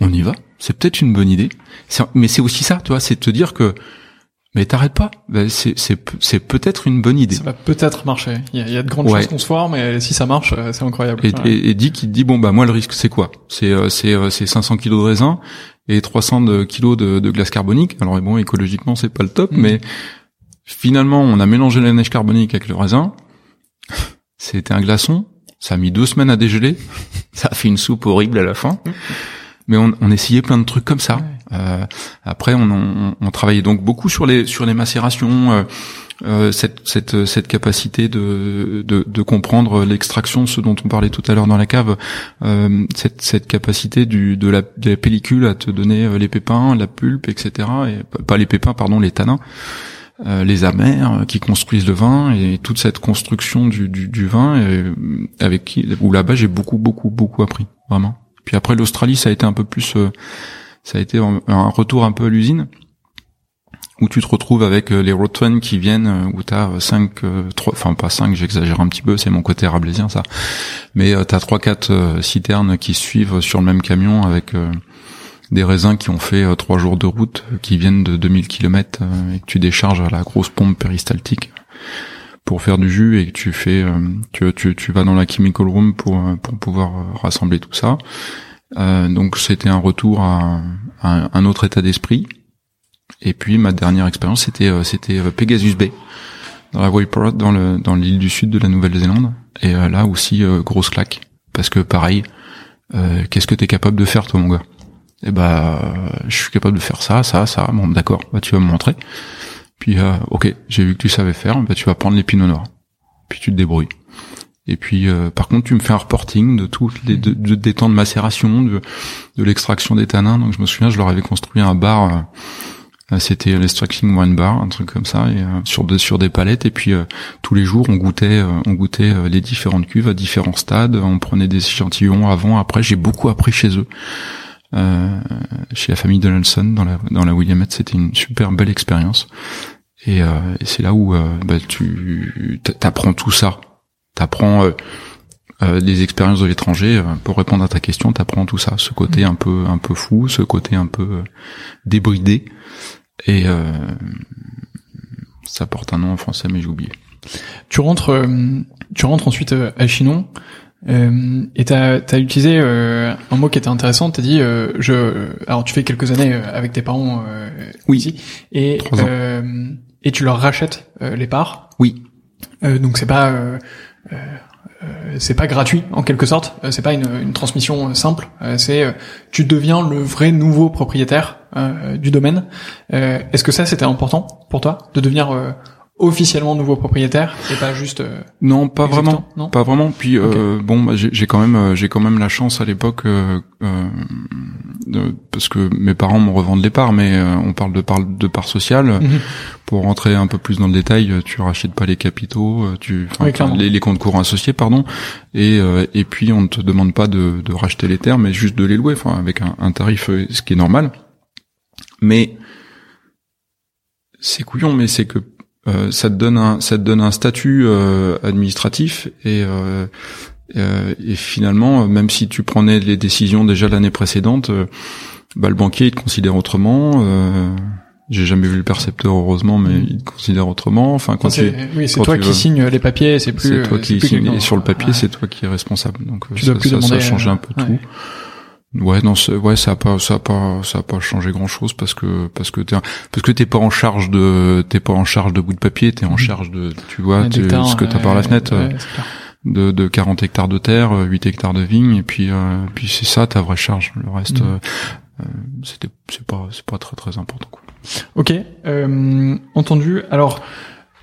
on y va. C'est peut-être une bonne idée. Mais c'est aussi ça, tu vois, c'est de te dire que mais t'arrêtes pas. Ben, c'est c'est peut-être une bonne idée. Ça va peut-être marcher. Il y a, il y a de grandes chances qu'on se foire, mais si ça marche, euh, c'est incroyable. Et, et, et dit qu'il dit bon bah moi le risque c'est quoi? C'est euh, c'est c'est 500 kilos de raisin et 300 de kilos de, de glace carbonique. Alors bon écologiquement c'est pas le top, mm. mais finalement on a mélangé la neige carbonique avec le raisin. C'était un glaçon. Ça a mis deux semaines à dégeler. ça a fait une soupe horrible à la fin. Mais on, on, essayait plein de trucs comme ça. Euh, après, on, on, on, travaillait donc beaucoup sur les sur les macérations, euh, euh, cette, cette cette capacité de de, de comprendre l'extraction, ce dont on parlait tout à l'heure dans la cave, euh, cette cette capacité du de la, de la pellicule à te donner euh, les pépins, la pulpe, etc. Et pas les pépins, pardon, les tanins. Euh, les amers qui construisent le vin et toute cette construction du, du, du vin avec qui où là-bas j'ai beaucoup beaucoup beaucoup appris vraiment puis après l'Australie, ça a été un peu plus, euh, ça a été un, retour un peu à l'usine où tu te retrouves avec euh, les road qui viennent euh, où t'as cinq, trois, enfin pas cinq, j'exagère un petit peu, c'est mon côté rablaisien ça, mais t'as trois quatre citernes qui suivent sur le même camion avec des raisins qui ont fait trois jours de route, qui viennent de 2000 km et que tu décharges à la grosse pompe péristaltique pour faire du jus et que tu fais, euh, tu, tu, vas dans la chemical room pour, euh, pouvoir euh, rassembler tout ça. donc c'était un retour à, un autre état d'esprit. Et puis ma dernière expérience c'était c'était Pegasus Bay dans la Wayport dans le dans l'île du sud de la Nouvelle-Zélande et là aussi grosse claque parce que pareil qu'est-ce que tu es capable de faire toi mon gars? Eh bah je suis capable de faire ça ça ça bon d'accord bah tu vas me montrer puis, euh, ok, j'ai vu que tu savais faire, bah, tu vas prendre les pinots noirs. Puis tu te débrouilles. Et puis, euh, par contre, tu me fais un reporting de tous les de, des temps de macération, de, de l'extraction des tanins. Donc, je me souviens, je leur avais construit un bar. Euh, c'était l'extraction wine bar, un truc comme ça, et, sur sur des palettes. Et puis, tous les jours, on goûtait, on goûtait les différentes cuves à différents stades. On prenait des échantillons avant, après. J'ai beaucoup appris chez eux. Euh, chez la famille Donaldson dans la dans la Williamette. C'était une super belle expérience. Et, euh, c'est là où euh, bah, tu t'apprends tout ça. T'apprends euh, euh, des expériences de l'étranger. pour répondre à ta question, t'apprends tout ça. Ce côté un peu un peu fou, ce côté un peu débridé. Et ça porte un nom en français, mais j'ai oublié. Tu rentres, tu rentres ensuite à Chinon. Euh, et t'as as utilisé euh, un mot qui était intéressant. T'as dit, euh, je, alors tu fais quelques années euh, avec tes parents euh, oui. ici, et et tu leur rachètes les parts. Oui. donc c'est pas c'est pas gratuit en quelque sorte. c'est pas une, une, transmission simple. c'est tu deviens le vrai nouveau propriétaire du domaine. Est-ce que ça c'était important pour toi de devenir officiellement nouveau propriétaire et pas juste euh, non pas vraiment. non pas vraiment. Puis euh, bon bah, j'ai quand même euh, j'ai quand même la chance à l'époque euh, de, parce que mes parents m'ont revendu les parts mais on parle de part de part sociale mhm. pour rentrer un peu plus dans le détail tu rachètes pas les capitaux tu les, les, comptes courants associés pardon. Et et puis on ne te demande pas de, de racheter les terres mais juste de les louer enfin avec un, un tarif ce qui est normal. Mais c'est couillon mais c'est que euh, ça te donne un ça te donne un statut euh, administratif et euh, et finalement même si tu prenais les décisions déjà l'année précédente bah, le banquier il te considère autrement j'ai jamais vu le percepteur heureusement mais mm. il te considère autrement. Enfin quand tu oui c'est toi qui signes les papiers c'est plus c'est toi qui signe et sur le papier c'est toi qui est responsable. Donc tu ça, ça, ça, change un peu tout Ouais, non, ouais, ça a pas, ça a pas, ça a pas changé grand chose parce que parce que t'es parce que t'es pas en charge de t'es pas en charge de bout de papier, t'es en mhm. charge de tu vois ce que t'as par la fenêtre de, de 40 hectares de terre, 8 hectares de vignes et puis euh, puis c'est ça ta vraie charge. Le reste, mhm. euh, c'était c'est pas c'est pas très très important. Quoi. Ok, euh, entendu. Alors.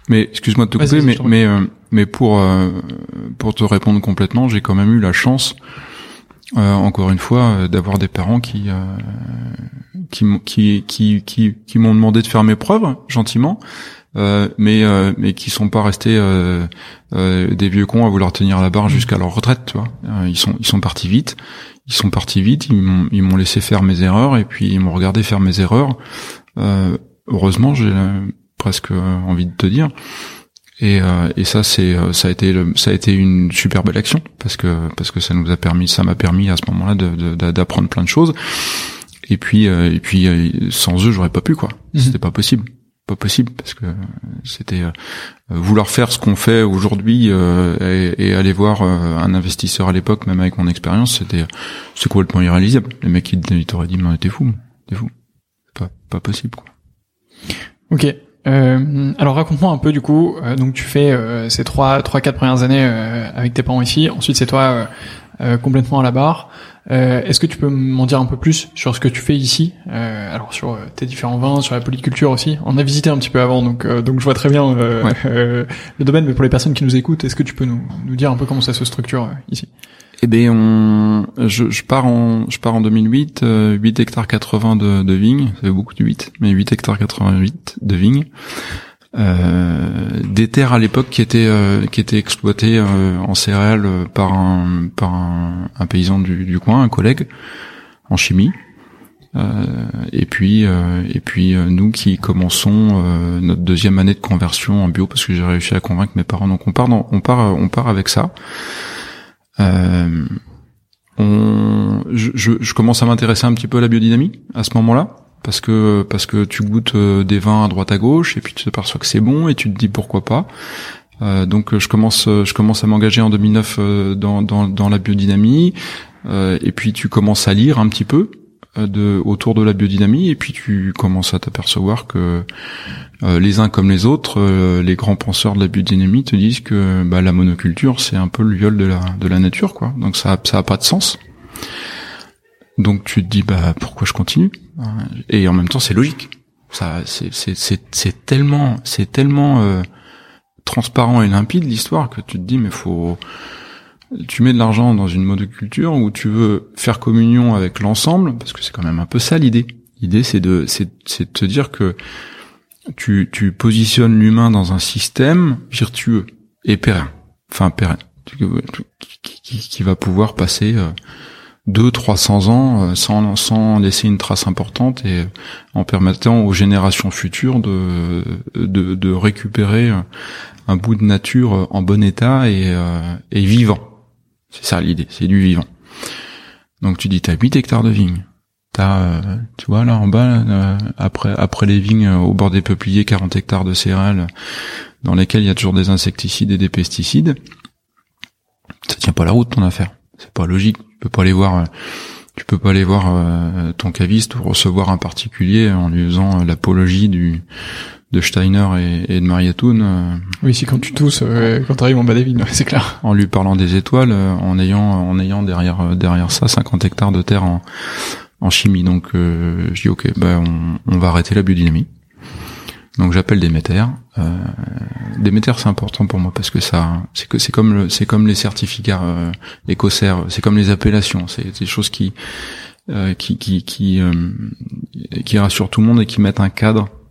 Mais excuse-moi de te couper, mais mais mais pour pour te répondre complètement, j'ai quand même eu la chance encore une fois, d'avoir des parents qui qui qui qui qui, qui m'ont demandé de faire mes preuves gentiment, euh, mais euh, mais qui sont pas restés euh, des vieux cons à vouloir tenir la barre jusqu'à leur retraite, tu vois. ils sont ils sont partis vite, ils sont partis vite, ils m'ont ils m'ont laissé faire mes erreurs et puis ils m'ont regardé faire mes erreurs. heureusement, j'ai presque envie de te dire. Et, et ça c'est ça a été ça a été une super belle action parce que parce que ça nous a permis ça m'a permis à ce moment-là d'apprendre de, plein de choses et puis et puis sans eux j'aurais pas pu quoi mmh. c'était pas possible pas possible parce que c'était euh, vouloir faire ce qu'on fait aujourd'hui euh, et, et, aller voir euh, un investisseur à l'époque, même avec mon expérience, c'était c'est complètement irréalisable. Les mecs ils, t'auraient dit mais t'es fou, t'es fou, pas pas possible quoi. Ok. Euh, alors raconte-moi un peu du coup. donc tu fais ces trois trois quatre premières années avec tes parents ici. Ensuite c'est toi complètement à la barre. Euh, Est-ce que tu peux m'en dire un peu plus sur ce que tu fais ici euh, Alors sur euh, tes différents vins, sur la polyculture aussi? On a visité un petit peu avant, donc euh, donc je vois très bien euh, le domaine. Mais pour les personnes qui nous écoutent, est-ce que tu peux nous, nous dire un peu comment ça se structure ici? Eh ben, on, je, je, pars en je pars en 2008, 8 hectares 80 de, de vignes, ça fait beaucoup de 8, mais 8 hectares 88 de vignes. Euh, des terres à l'époque qui étaient euh, qui étaient exploitées euh, en céréales par un par un, un paysan du, du, coin, un collègue en chimie. et puis et puis nous qui commençons notre deuxième année de conversion en bio parce que j'ai réussi à convaincre mes parents. Donc on part on part on part avec ça. On, je, je, commence à m'intéresser un petit peu à la biodynamie à ce moment-là parce que parce que tu goûtes euh, des vins à droite à gauche et puis tu te perçois que c'est bon et tu te dis pourquoi pas. Euh, donc je commence je commence à m'engager en 2009 euh, dans, dans, dans la biodynamie euh, et puis tu commences à lire un petit peu euh, de autour de la biodynamie et puis tu commences à t'apercevoir que les uns comme les autres les grands penseurs de la biodynamie te disent que bah, la monoculture c'est un peu le viol de la de la nature quoi. Donc ça ça a pas de sens. Donc tu te dis bah pourquoi je continue? Et en même temps c'est logique. Ça c'est c'est c'est tellement c'est tellement euh, transparent et limpide l'histoire que tu te dis mais faut tu mets de l'argent dans une monoculture où tu veux faire communion avec l'ensemble parce que c'est quand même un peu ça l'idée. L'idée c'est de c'est de te dire que tu tu positionnes l'humain dans un système vertueux et pérenne. Enfin pérenne qui, qui, qui va pouvoir passer euh, deux, trois cents ans euh, sans, sans laisser une trace importante et euh, en permettant aux générations futures de, de, de récupérer un bout de nature en bon état et, et vivant. C'est ça l'idée, c'est du vivant. Donc tu dis, t'as 8 hectares de vignes. T'as, tu vois là en bas, après après les vignes au bord des peupliers, 40 hectares de céréales dans lesquels il y a toujours des insecticides et des pesticides. Ça tient pas la route ton affaire. C'est pas logique peux pas aller voir, euh, tu peux pas aller voir euh, ton caviste ou recevoir un particulier en lui faisant euh, l'apologie du de Steiner et, et de Mariatoun. Oui, si quand tu tousses, quand tu arrives en bas des vignes, c'est clair. En lui parlant des étoiles, en ayant en ayant derrière derrière ça 50 hectares de terre en, en chimie. Donc je dis ok, ben on, on va arrêter la biodynamie. Donc j'appelle Déméter. Euh, Déméter c'est important pour moi parce que ça, c'est que c'est comme c'est comme les certificats euh, c'est comme les appellations, c'est des choses qui euh, qui qui qui, euh, qui rassurent tout le monde et qui mettent un cadre euh,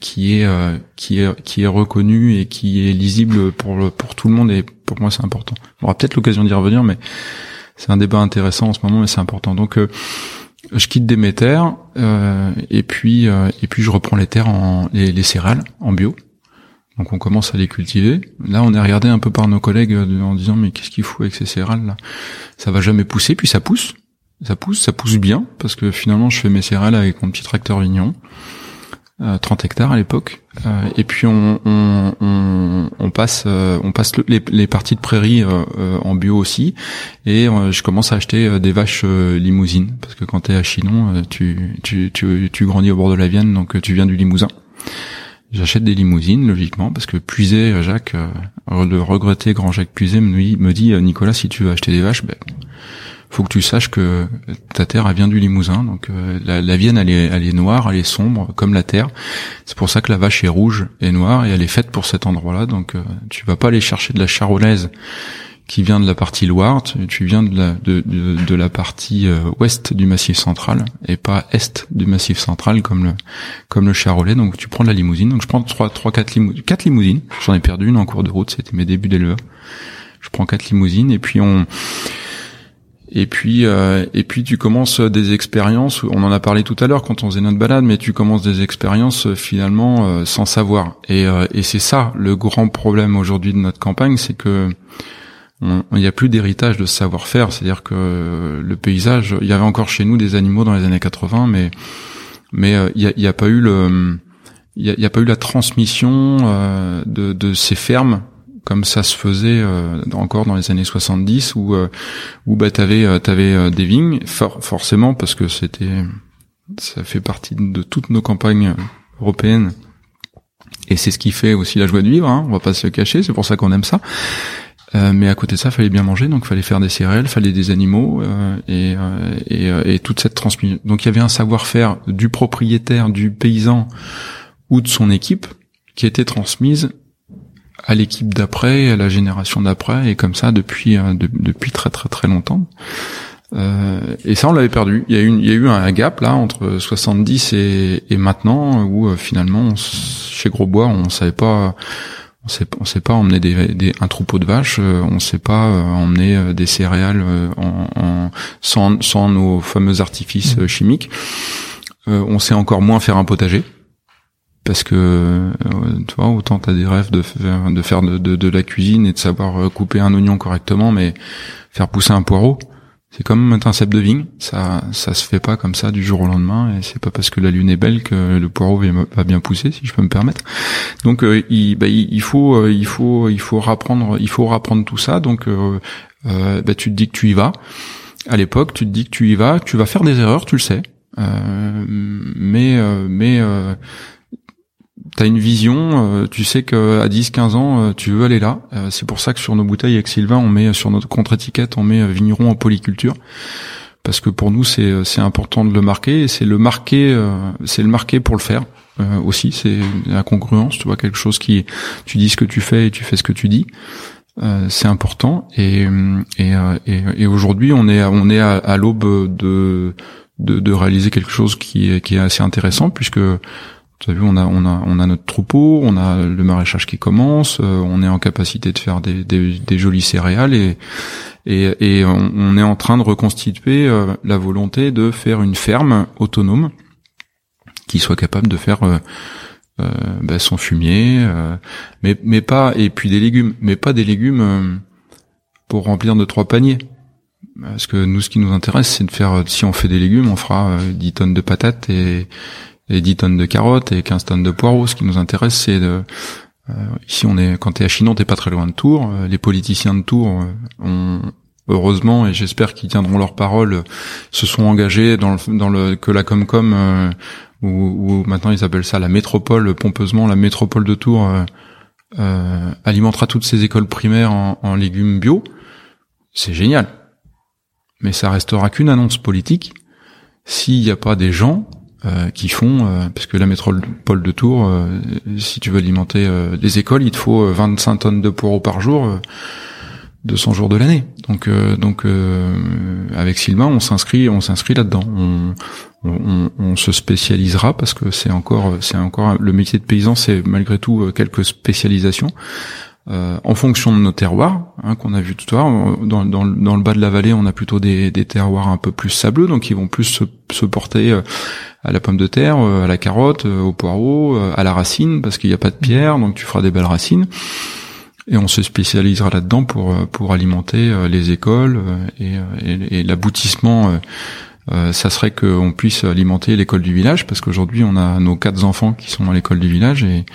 qui est qui est qui est reconnu et qui est lisible pour pour tout le monde et pour moi c'est important. On aura peut-être l'occasion d'y revenir, mais c'est un débat intéressant en ce moment, mais c'est important. Donc je quitte Déméter euh, et puis euh, et puis je reprends les terres en les, les, céréales en bio. Donc on commence à les cultiver. Là, on est regardé un peu par nos collègues euh, en disant mais qu'est-ce qu'il faut avec ces céréales là? Ça va jamais pousser, puis ça pousse, ça pousse, ça pousse bien parce que finalement je fais mes céréales avec mon petit tracteur vignon. 30 hectares à l'époque. Euh, et puis on, on, on, passe, euh, on passe les, les, parties de prairie euh, en bio aussi. Et je commence à acheter des vaches limousines parce que quand tu es à Chinon, tu, tu, tu, tu, grandis au bord de la Vienne, donc tu viens du Limousin. J'achète des limousines logiquement parce que Puisé, Jacques, le regretté grand Jacques Puisé me dit, me dit Nicolas, si tu veux acheter des vaches, ben, faut que tu saches que ta terre elle vient du Limousin, donc euh, la, la, Vienne elle est, elle est noire, elle est sombre comme la terre. C'est pour ça que la vache est rouge et noire et elle est faite pour cet endroit-là. Donc euh, tu vas pas aller chercher de la charolaise qui vient de la partie Loire, tu, viens de la, de, de, la partie euh, ouest du Massif central et pas est du Massif central comme le comme le Charolais. Donc tu prends de la limousine. Donc je prends trois trois quatre limousines, quatre limousines. J'en ai perdu une en cours de route. C'était mes débuts d'éleveur. Je prends quatre limousines et puis on et puis euh, et puis tu commences des expériences. On en a parlé tout à l'heure quand on faisait notre balade, mais tu commences des expériences euh, finalement sans savoir. Et, et c'est ça le grand problème aujourd'hui de notre campagne, c'est que il n'y a plus d'héritage de savoir-faire, c'est-à-dire que le paysage, il y avait encore chez nous des animaux dans les années 80, mais mais euh, il n'y a, pas eu le, il y a, pas eu la transmission euh, de, de ces fermes comme ça se faisait euh, encore dans les années 70 où où bah t'avais t'avais des vignes forcément parce que c'était ça fait partie de toutes nos campagnes européennes et c'est ce qui fait aussi la joie de vivre hein, on va pas se le cacher c'est pour ça qu'on aime ça euh, mais à côté de ça, fallait bien manger, donc fallait faire des céréales, fallait des animaux euh, et, euh, et, et, toute cette transmission. Donc il y avait un savoir-faire du propriétaire, du paysan ou de son équipe qui était transmise à l'équipe d'après, à la génération d'après, et comme ça depuis depuis très très très longtemps. et ça, on l'avait perdu. Il y a eu, il y a eu un gap là entre 70 et, et maintenant où finalement, chez Grosbois, on savait pas on sait, on sait pas emmener des, un troupeau de vaches, euh, on sait pas euh, emmener euh, des céréales en, en, sans, sans nos fameux artifices mmh. chimiques. on sait encore moins faire un potager parce que tu vois autant t'as des rêves de faire de de, de, la cuisine et de savoir couper un oignon correctement mais faire pousser un poireau c'est comme un cep de vigne, ça ça se fait pas comme ça du jour au lendemain et c'est pas parce que la lune est belle que le poireau va bien pousser si je peux me permettre. Donc euh, il, bah, il, faut euh, il faut il faut rapprendre il faut rapprendre tout ça donc euh, euh, bah, tu te dis que tu y vas. À l'époque, tu te dis que tu y vas, tu vas faire des erreurs, tu le sais. mais mais T'as une vision, tu sais que à 10-15 ans, tu veux aller là. c'est pour ça que sur nos bouteilles avec Sylvain, on met sur notre contre-étiquette, on met vigneron en polyculture. Parce que pour nous c'est c'est important de le marquer et c'est le marquer c'est le marquer pour le faire aussi. C'est la congruence tu vois quelque chose qui tu dis ce que tu fais et tu fais ce que tu dis. C'est important et et, et, et aujourd'hui on est on est à, à l'aube de, de, de réaliser quelque chose qui est qui est assez intéressant puisque tu as vu, on a, on a, on a notre troupeau, on a le maraîchage qui commence, euh, on est en capacité de faire des, des, des jolis céréales et, et, et on, est en train de reconstituer euh, la volonté de faire une ferme autonome qui soit capable de faire euh, bah, son fumier, mais, mais pas, et puis des légumes, mais pas des légumes pour remplir de trois paniers. Parce que nous, ce qui nous intéresse, c'est de faire, si on fait des légumes, on fera 10 tonnes de patates et, et 10 tonnes de carottes et 15 tonnes de poireaux. Ce qui nous intéresse, c'est de euh, ici on est quand t'es à Chinon, t'es pas très loin de Tours. Euh, les politiciens de Tours euh, ont heureusement et j'espère qu'ils tiendront leur parole, se sont engagés dans le, dans le que la Comcom euh, ou, maintenant ils appellent ça la métropole pompeusement la métropole de Tours euh, alimentera toutes ces écoles primaires en, en légumes bio. C'est génial, mais ça restera qu'une annonce politique s'il n'y a pas des gens euh, qui font euh, parce que la métropole de Tours, euh, si tu veux alimenter les écoles, il te faut 25 tonnes de poireaux par jour, 200 jours de l'année. Donc donc avec Sylvain, on s'inscrit on s'inscrit là-dedans. On, on, on, se spécialisera parce que c'est encore c'est encore le métier de paysan, c'est malgré tout quelques spécialisations. Euh, en fonction de nos terroirs, hein, qu'on a vu tout à l'heure. Dans, dans, dans, le bas de la vallée, on a plutôt des, des terroirs un peu plus sableux, donc ils vont plus se, se porter euh, à la pomme de terre, euh, à la carotte, au poireau, à la racine, parce qu'il n'y a pas de pierre, donc tu feras des belles racines. Et on se spécialisera là-dedans pour pour alimenter les écoles et, et, et l'aboutissement. ça serait qu'on puisse alimenter l'école du village, parce qu'aujourd'hui on a nos quatre enfants qui sont à l'école du village et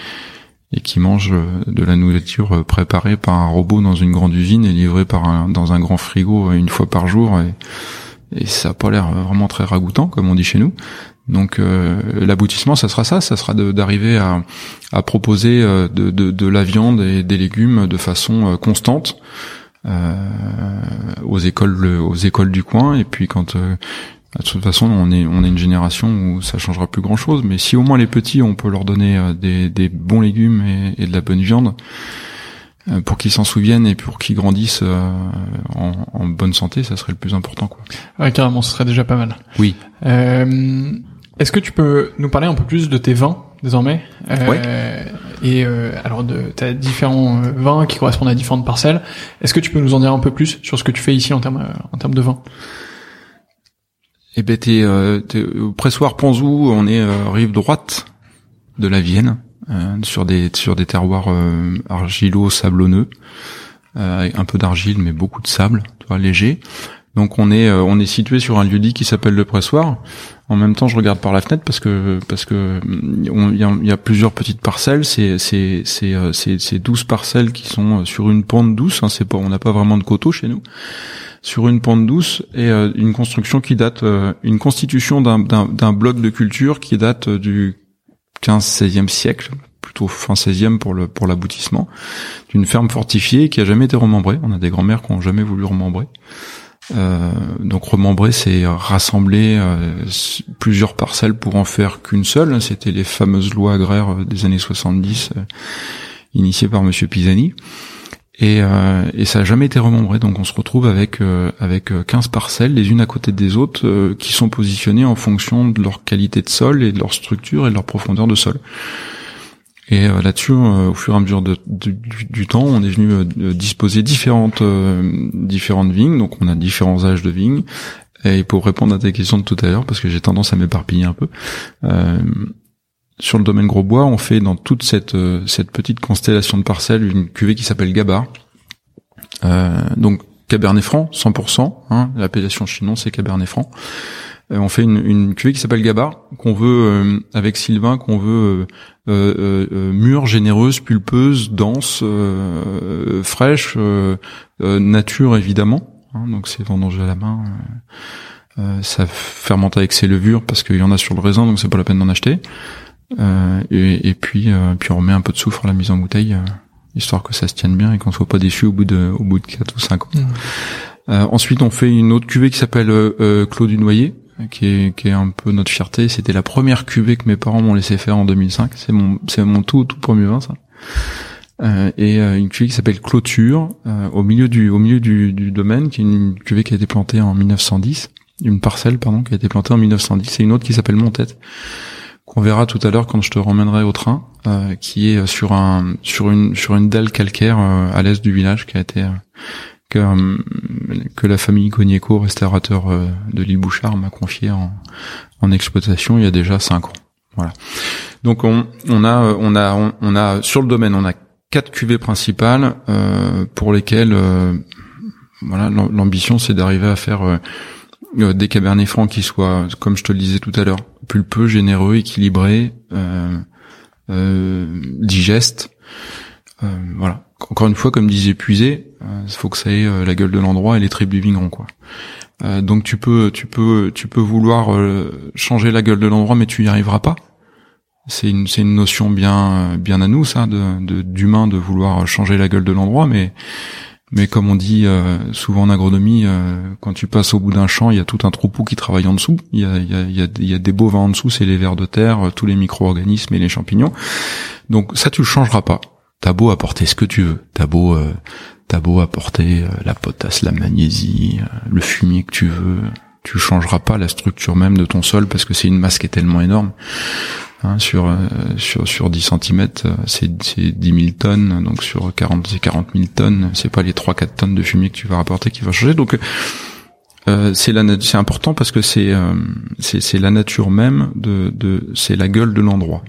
et qui mangent euh, de la nourriture euh, préparée par un robot dans une grande usine et livrée par un, dans un grand frigo euh, une fois par jour. Et, et ça a pas l'air vraiment très ragoûtant comme on dit chez nous. Donc l'aboutissement, ça sera ça, ça sera d'arriver à, à, proposer de, de, de, la viande et des légumes de façon constante euh, aux écoles aux écoles du coin. Et puis quand de toute façon, on est on est une génération où ça changera plus grand chose. Mais si au moins les petits, on peut leur donner euh, des, des bons légumes et, et de la bonne viande, pour qu'ils s'en souviennent et pour qu'ils grandissent en, en, bonne santé, ça serait le plus important. Quoi. Ouais, carrément, ce serait déjà pas mal. Oui. Est-ce que tu peux nous parler un peu plus de tes vins désormais? Euh, Et euh, alors, de, tu as différents euh, vins qui correspondent à différentes parcelles. Est-ce que tu peux nous en dire un peu plus sur ce que tu fais ici en termes euh, en termes de vin Eh ben, t'es, euh, au pressoir Panzou, on est rive droite de la Vienne, sur des sur des terroirs argilo sablonneux, un peu d'argile mais beaucoup de sable, tu vois, léger. Donc on est on est situé sur un lieu dit qui s'appelle le pressoir. En même temps, je regarde par la fenêtre parce que parce que il y, a, plusieurs petites parcelles. C'est c'est c'est euh, c'est 12 parcelles qui sont euh, sur une pente douce. Hein, c'est pas on n'a pas vraiment de coteau chez nous. Sur une pente douce et euh, une construction qui date une constitution d'un d'un bloc de culture qui date du 15-16e siècle plutôt fin 16e pour le pour l'aboutissement d'une ferme fortifiée qui a jamais été remembrée. On a des grands-mères qui ont jamais voulu remembrer. Euh, donc remembrer, c'est rassembler euh, plusieurs parcelles pour en faire qu'une seule. C'était les fameuses lois agraires euh, des années 70 initiées par Monsieur Pisani. Et, et, ça n'a jamais été remembré, donc on se retrouve avec avec 15 parcelles, les unes à côté des autres, qui sont positionnées en fonction de leur qualité de sol et de leur structure et de leur profondeur de sol. Et euh, là-dessus, euh, au fur et à mesure du, temps, on est venu euh, disposer différentes différentes vignes. Donc, on a différents âges de vignes. Et pour répondre à tes questions de tout à l'heure, parce que j'ai tendance à m'éparpiller un peu, sur le domaine gros bois, on fait dans toute cette cette petite constellation de parcelles une cuvée qui s'appelle Gabar. donc Cabernet Franc, 100%. Hein, L'appellation chinoise, c'est Cabernet Franc. Euh, on fait une, une cuvée qui s'appelle Gabar, qu'on veut euh, avec Sylvain, qu'on veut euh, mûre, généreuse, pulpeuse, dense, fraîche, nature évidemment. Hein, donc c'est vendangé à la main. ça fermente avec ses levures parce qu'il y en a sur le raisin, donc c'est pas la peine d'en acheter. Et, et, puis, puis on remet un peu de soufre à la mise en bouteille, histoire que ça se tienne bien et qu'on soit pas déçu au bout de au bout de quatre ou cinq ans. Mmh. ensuite, on fait une autre cuvée qui s'appelle euh, Clos du Noyer, qui est, qui est un peu notre fierté. C'était la première cuvée que mes parents m'ont laissé faire en 2005. C'est mon, c'est mon tout, tout premier vin, ça. Euh, et euh, une cuvée qui s'appelle Clôture, euh, au milieu du, au milieu du, du, domaine, qui est une cuvée qui a été plantée en 1910, une parcelle, pardon, qui a été plantée en 1910, et une autre qui s'appelle Montette, qu'on verra tout à l'heure quand je te ramènerai au train, euh, qui est sur un, sur une, sur une dalle calcaire à l'est du village, qui a été que, euh, que la famille Cogneco, restaurateur euh, de l'île Bouchard, m'a confié en, en exploitation il y a déjà cinq ans. Voilà. Donc on, on a on a on, a sur le domaine on a quatre cuvées principales euh, pour lesquelles euh, voilà l'ambition c'est d'arriver à faire euh, des cabernets francs qui soient comme je te le disais tout à l'heure pulpeux, généreux, équilibrés, digestes. voilà encore une fois, comme disait Puisé, il euh, faut que ça ait euh, la gueule de l'endroit et les tribus du vigneron, quoi. Euh, donc tu peux, tu peux, tu peux vouloir changer la gueule de l'endroit, mais tu y arriveras pas. C'est une, c'est une notion bien, bien à nous, ça, de, d'humain, de, vouloir changer la gueule de l'endroit, mais, mais comme on dit souvent en agronomie, quand tu passes au bout d'un champ, il y a tout un troupeau qui travaille en dessous. Il y a, y a, y des bovins en dessous, c'est les vers de terre, tous les micro-organismes et les champignons. Donc ça, tu le changeras pas. T'as beau apporter ce que tu veux, t'as beau, euh, beau apporter euh, la potasse, la magnésie, euh, le fumier que tu veux, tu changeras pas la structure même de ton sol parce que c'est une masse qui est tellement énorme. Hein, sur, sur sur 10 cm, c'est c'est 10 000 tonnes, donc sur 40 c'est 40 000 tonnes, c'est pas les 3-4 tonnes de fumier que tu vas rapporter qui va changer. Donc c'est la c'est important parce que c'est c'est c'est la nature même de de c'est la gueule de l'endroit.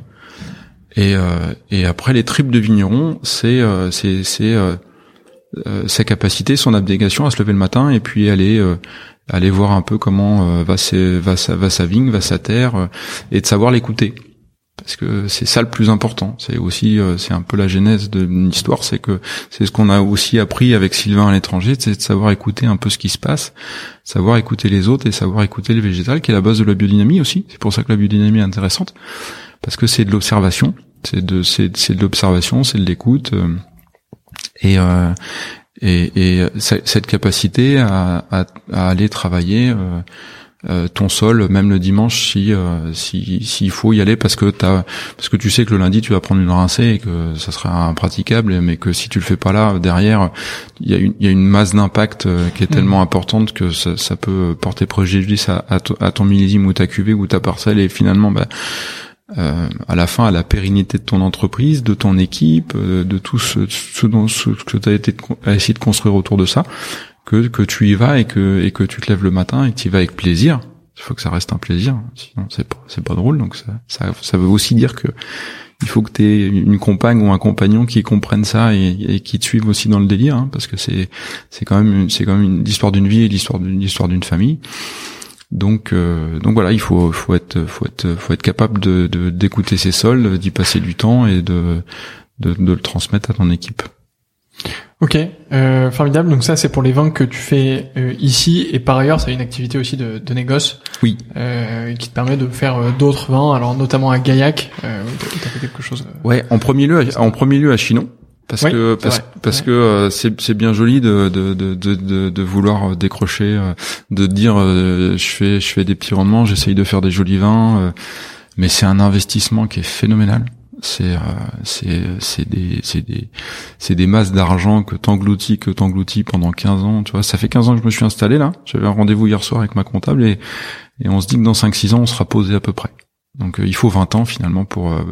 Et, euh, et après, les tripes de vigneron, c'est euh, c'est c'est euh, sa capacité, son abnégation à se lever le matin et puis aller aller voir un peu comment va, ses, va sa va sa vigne, va sa terre, et de savoir l'écouter parce que c'est ça le plus important. C'est aussi c'est un peu la genèse de l'histoire, c'est que c'est ce qu'on a aussi appris avec Sylvain à l'étranger, c'est de savoir écouter un peu ce qui se passe, savoir écouter les autres et savoir écouter le végétal, qui est la base de la biodynamie aussi. C'est pour ça que la biodynamie est intéressante parce que c'est de l'observation c'est de c'est de l'observation, c'est de l'écoute euh, et euh, et, et cette capacité à, à, à, aller travailler euh, euh, ton sol même le dimanche si euh, si s'il faut y aller parce que t'as parce que tu sais que le lundi tu vas prendre une rincée et que ça sera impraticable mais que si tu le fais pas là derrière il y a une il y a une masse d'impact euh, qui est mm. tellement importante que ça, ça, peut porter préjudice à, à, à, ton millésime ou ta cuvée ou ta parcelle et finalement bah, euh, à la fin à la pérennité de ton entreprise, de ton équipe, de tout ce, ce, dont, ce que tu as été essayer de construire autour de ça que, que tu y vas et que, et que tu te lèves le matin et que tu y vas avec plaisir. Il faut que ça reste un plaisir, sinon c'est pas, c'est pas drôle. Donc ça, ça, ça veut aussi dire que il faut que tu aies une compagne ou un compagnon qui comprenne ça et, et qui te suive aussi dans le délire, hein, parce que c'est, c'est quand même, c'est quand même l'histoire d'une vie et l'histoire d'une histoire d'une famille. Donc, euh, donc voilà, il faut, faut être, faut être, faut être capable de, d'écouter ses sols, d'y passer du temps et de, de, de le transmettre à ton équipe. Ok, euh, formidable. Donc ça, c'est pour les vins que tu fais euh, ici, et par ailleurs, c'est une activité aussi de, de négoce. Oui. Euh, qui te permet de faire euh, d'autres vins, alors notamment à Gaillac, euh, tu fait quelque chose. Euh, ouais, en premier lieu, en premier lieu à Chinon. Parce que parce, parce que c'est c'est bien joli de de, de de de vouloir décrocher, de dire je fais je fais des petits rendements, j'essaye de faire des jolis vins, mais c'est un investissement qui est phénoménal c'est euh, c'est c'est des c'est des c'est des masses d'argent que t'engloutis que t'engloutis pendant 15 ans. Tu vois ça fait 15 ans que je me suis installé là. J'avais un rendez-vous hier soir avec ma comptable et et on se dit que dans 5 6 ans on sera posé à peu près. Donc euh, il faut 20 ans finalement pour euh,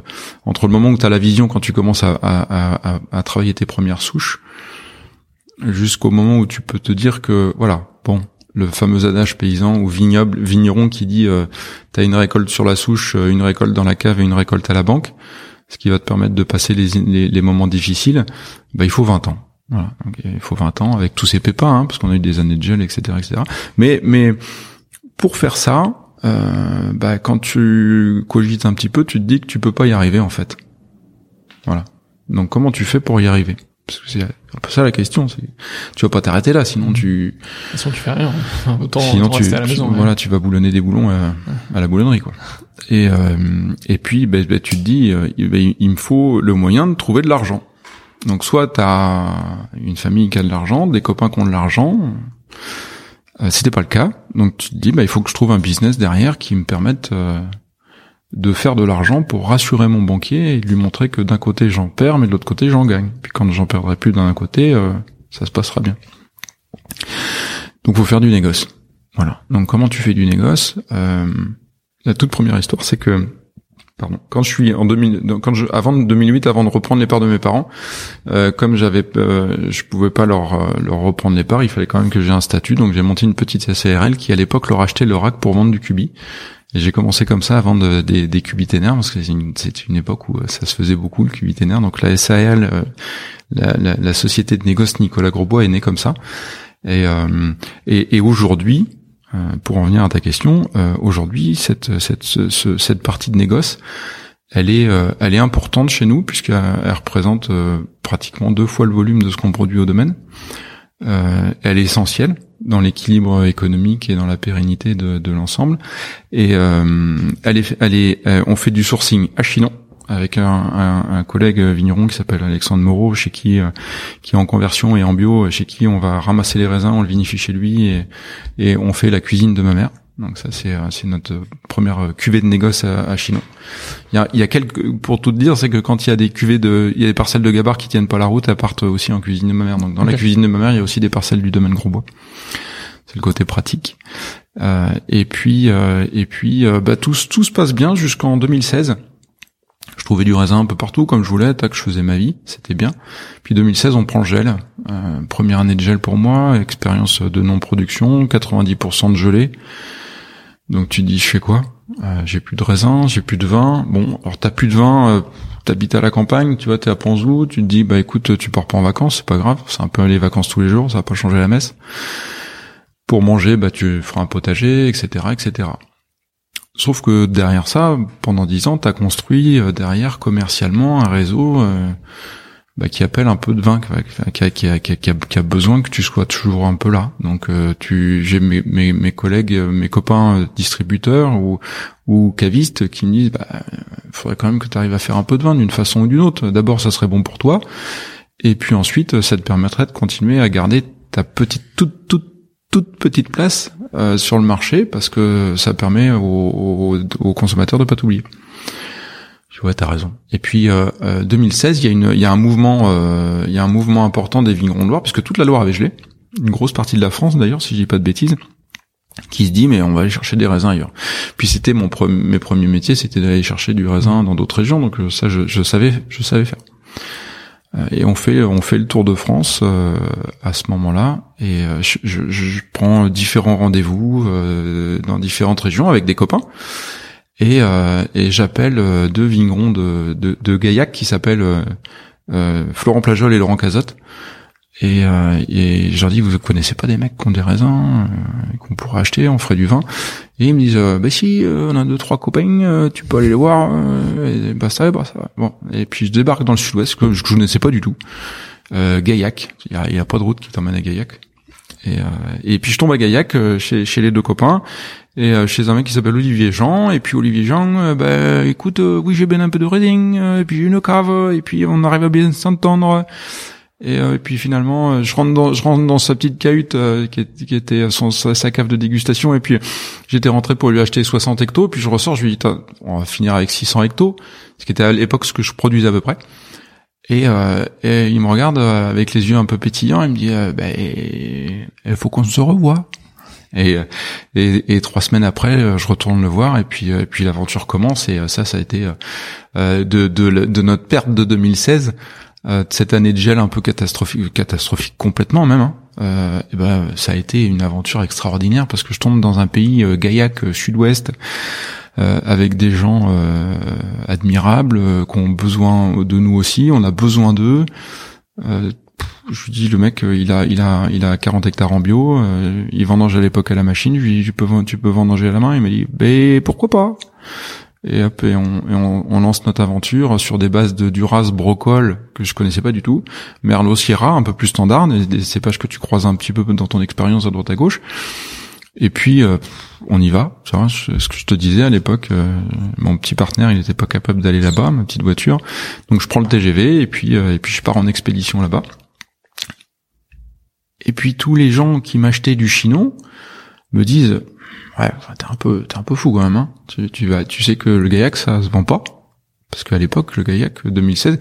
entre le moment où tu as la vision quand tu commences à, à, à, à travailler tes premières souches jusqu'au moment où tu peux te dire que voilà bon le fameux adage paysan ou vignoble vigneron qui dit euh, tu as une récolte sur la souche, une récolte dans la cave et une récolte à la banque ce qui va te permettre de passer les, les, moments difficiles, bah, il faut 20 ans. Voilà. Donc, il faut 20 ans avec tous ces pépins, hein, parce qu'on a eu des années de gel, etc., etc. Mais, mais pour faire ça, euh, bah, quand tu cogites un petit peu, tu te dis que tu peux pas y arriver en fait. Voilà. Donc comment tu fais pour y arriver? Parce que c'est un peu ça la question. C'est tu vas pas t'arrêter là, sinon tu. Sinon tu fais rien. Autant, sinon tu, à la maison, voilà, tu vas boulonner des boulons à, à la boulonnerie quoi. Et euh, et puis ben, tu te dis, euh, ben, il me faut le moyen de trouver de l'argent. Donc soit tu as une famille qui a de l'argent, des copains qui ont de l'argent. Euh, C'était pas le cas, donc tu te dis, bah, il faut que je trouve un business derrière qui me permette euh, de faire de l'argent pour rassurer mon banquier et lui montrer que d'un côté j'en perds, mais de l'autre côté j'en gagne. Puis quand j'en perdrai plus d'un côté, euh, ça se passera bien. Donc faut faire du négoce. Voilà. Donc comment tu fais du négoce? Euh, La toute première histoire, c'est que pardon, quand je suis en 2000, quand je, avant 2008, avant de reprendre les parts de mes parents, euh, comme j'avais, euh, je pouvais pas leur euh, leur reprendre les parts, il fallait quand même que j'ai un statut, donc j'ai monté une petite SARL qui à l'époque leur achetait le rack pour vendre du cubi. J'ai commencé comme ça à vendre des, des cubitaires parce que c'est une, une, époque où euh, ça se faisait beaucoup le cubitaire. Donc la SARL, euh, la, la, la, société de négoce Nicolas Grosbois est née comme ça. Et, et, et aujourd'hui, pour en venir à ta question, aujourd'hui cette, cette, cette partie de négoce, elle est, elle est importante chez nous puisqu'elle représente pratiquement deux fois le volume de ce qu'on produit au domaine. elle est essentielle dans l'équilibre économique et dans la pérennité de, de l'ensemble. Et euh, elle est, elle est, euh, on fait du sourcing à Chinon avec un, un, un, collègue vigneron qui s'appelle Alexandre Moreau, chez qui euh, qui est en conversion et en bio, chez qui on va ramasser les raisins, on le vinifie chez lui et, et on fait la cuisine de ma mère. Donc ça c'est euh, c'est notre première cuvée de négoce à, à Chinon. Il y a, il y a quelques pour tout dire, c'est que quand il y a des cuvées de il y a des parcelles de gabar qui tiennent pas la route, elles partent aussi en cuisine de ma mère. Donc dans la cuisine de ma mère, il y a aussi des parcelles du domaine Grosbois. C'est le côté pratique. Euh, et puis euh, et puis euh, bah tout tout se passe bien jusqu'en 2016. Je trouvais du raisin un peu partout comme je voulais, tac, je faisais ma vie, c'était bien. Puis 2016, on prend le gel. Euh, première année de gel pour moi, expérience de non-production, 90% de gelée. Donc tu dis, je fais quoi? Euh, J'ai plus de raisin, j'ai plus de vin. Bon, alors t'as plus de vin, euh, t'habites à la campagne, tu vois, t'es à Panzou, tu te dis, bah écoute, tu pars pas en vacances, c'est pas grave, c'est un peu les vacances tous les jours, ça va pas changer la messe. Pour manger, bah tu feras un potager, etc., etc. Sauf que derrière ça, pendant dix ans, t'as construit euh, derrière commercialement un réseau euh, bah, qui appelle un peu de vin, qui a, qui, qui, a, besoin que tu sois toujours un peu là. Donc euh, tu, j'ai mes, collègues, mes copains distributeurs ou, ou cavistes qui me disent, bah, faudrait quand même que tu arrives à faire un peu de vin d'une façon ou d'une autre. D'abord, ça serait bon pour toi, et puis ensuite, ça te permettrait de continuer à garder ta petite, toute, toute, toute petite place sur le marché parce que ça permet aux, aux, consommateurs de pas t'oublier. Tu vois, t'as raison. Et puis 2016, il y a une, il y a un mouvement, il y a un mouvement important des vignerons de Loire, puisque toute la Loire avait gelé, une grosse partie de la France d'ailleurs, si je dis pas de bêtises qui se dit mais on va aller chercher des raisins ailleurs. Puis c'était mon mes premiers métiers, c'était d'aller chercher du raisin dans d'autres régions, donc euh, ça je, je, savais je savais faire. Euh, et on fait on fait le tour de France euh, à ce moment-là. Et je, je, je, prends différents rendez-vous dans différentes régions avec des copains. Et, et j'appelle deux vignerons de, de, de Gaillac qui s'appellent Florent Plajol et Laurent Cazotte et, euh, et je leur dis, vous connaissez pas des mecs qui ont des raisins euh, qu'on pourrait acheter, on ferait du vin. Et ils me disent, euh, bah si, euh, on a deux trois copains, tu peux aller les voir. et bah ça, bah ça. Bon, et puis je débarque dans le sud-ouest que je, ne connaissais pas du tout. Gaillac, il y a, y a, pas de route qui t'emmène à Gaillac. Et, et puis je tombe à Gaillac chez, chez les deux copains et chez un mec qui s'appelle Olivier Jean et puis Olivier Jean bah écoute oui j'ai bien un peu de reading et puis j'ai une cave et puis on arrive à bien s'entendre et, euh, et, puis finalement, euh, je rentre dans, je rentre dans sa petite cahute euh, qui, qui, était son, sa cave de dégustation. Et puis j'étais rentré pour lui acheter 60 hectos. Puis je ressors, je lui dis, on va finir avec 600 hectos, ce qui était à l'époque ce que je produisais à peu près. Et, et il me regarde avec les yeux un peu pétillants. Il me dit, ben, il faut qu'on se revoie. Et, et, et, trois semaines après, je retourne le voir et puis et puis l'aventure commence et ça, ça a été de, de, de notre perte de 2016 euh, cette année de gel un peu catastrophique, catastrophique complètement même, hein, euh, et ben ça a été une aventure extraordinaire parce que je tombe dans un pays euh, gaillac euh, sud-ouest avec des gens admirables qui ont besoin de nous aussi, on a besoin d'eux. je lui dis le mec il a il a il a 40 hectares en bio, il vendange à l'époque à la machine, je lui dis tu peux tu peux vendanger à la main, il m'a dit ben pourquoi pas? Et hop, et on, on, lance notre aventure sur des bases de Duras Brocol que je connaissais pas du tout, Merlot Sierra un peu plus standard, des, des cépages que tu croises un petit peu dans ton expérience à droite à gauche. Et puis euh, on y va. Va, ce que je te disais à l'époque, euh, mon petit partenaire, il n'était pas capable d'aller là-bas, ma petite voiture. Donc je prends le TGV et puis euh, et puis je pars en expédition là-bas. Et puis tous les gens qui m'achetaient du chinon me disent ouais, t'es un peu, t'es un peu fou quand même. Hein. Tu, tu vas, tu sais que le Gaillac ça se vend pas parce qu'à l'époque le Gaillac 2016,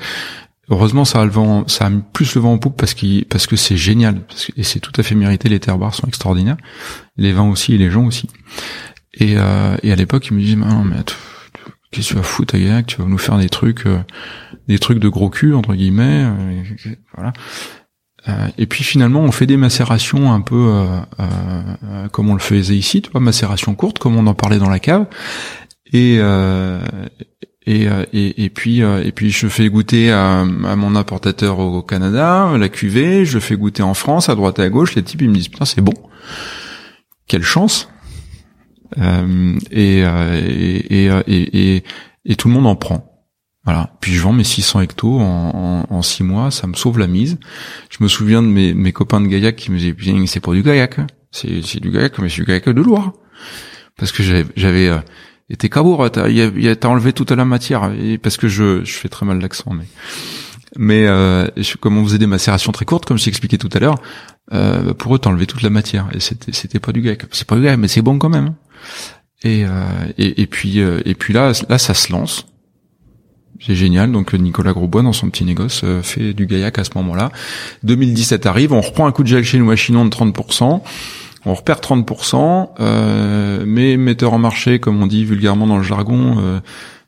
heureusement ça a le vent, ça a plus le vent en poupe parce qu'il, parce que c'est génial et c'est tout à fait mérité. Les terroirs sont extraordinaires, les vins aussi et les gens aussi. Et, euh, et à l'époque ils me disent non mais qu'est-ce que tu vas foutre à Gaillac? Tu vas nous faire des trucs, euh, des trucs de gros cul entre guillemets. Euh, voilà. Euh, et puis finalement, on fait des macérations un peu euh, euh, comme on le faisait ici, tu vois, macération courte, comme on en parlait dans la cave. Et et, et, puis et puis je fais goûter à, mon importateur au Canada la cuvée, je le fais goûter en France à droite et à gauche. Les types ils me disent putain c'est bon, quelle chance. et, et, et, et tout le monde en prend. Voilà. Puis je vends mes 600 hectos en, en, 6 mois, ça me sauve la mise. Je me souviens de mes, copains de Gaillac qui me disaient, c'est pas du Gaillac, c'est, du Gaillac, mais c'est du Gaillac de Loire. Parce que j'avais, j'avais euh, été cabour, t'as, enlevé toute la matière, parce que je, je fais très mal l'accent, mais, mais euh, comme on faisait des macérations très courtes, comme je t'expliquais tout à l'heure, euh, pour eux enlevé toute la matière, et c'était, pas du Gaillac. C'est pas du Gaillac, mais c'est bon quand même. Et, euh, puis, et puis là, là, ça se lance. C'est génial. Donc Nicolas Grosbois, dans son petit négoce, euh, fait du gaillac à ce moment-là. 2017 arrive, on reprend un coup de gel chez nous à Chinon de 30%. On repère 30%, euh, mais metteur en marché, comme on dit vulgairement dans le jargon, euh,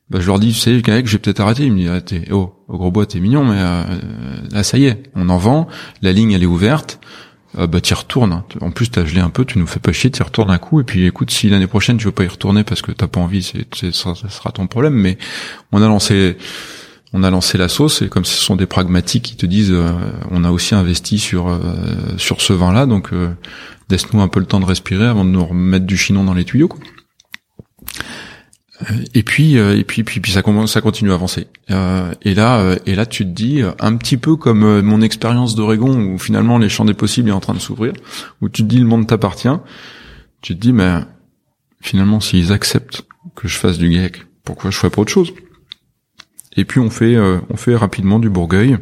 bah, je leur dis, tu sais, gaillac, j'ai peut-être arrêté. Il me dit, arrêtez, oh, au gros bois, t'es mignon, mais euh, là, ça y est, on en vend, la ligne, elle est ouverte. Euh, bah t'y retournes. En plus t'as gelé un peu, tu nous fais pas chier, t'y retournes un coup et puis écoute si l'année prochaine tu veux pas y retourner parce que t'as pas envie, c'est, ça, sera ton problème. Mais on a lancé on a lancé la sauce et comme ce sont des pragmatiques qui te disent euh, on a aussi investi sur euh, sur ce vin là donc laisse-nous un peu le temps de respirer avant de nous remettre du chinon dans les tuyaux et puis euh, et puis puis puis ça ça continue à avancer euh, et là euh, et là tu te dis un petit peu comme mon expérience d'Oregon où finalement les champs des possibles est en train de s'ouvrir où tu te dis le monde t'appartient tu te dis mais finalement s'ils acceptent que je fasse du GAEC pourquoi je ferais pas autre chose? Et puis on fait on fait rapidement du Bourgueil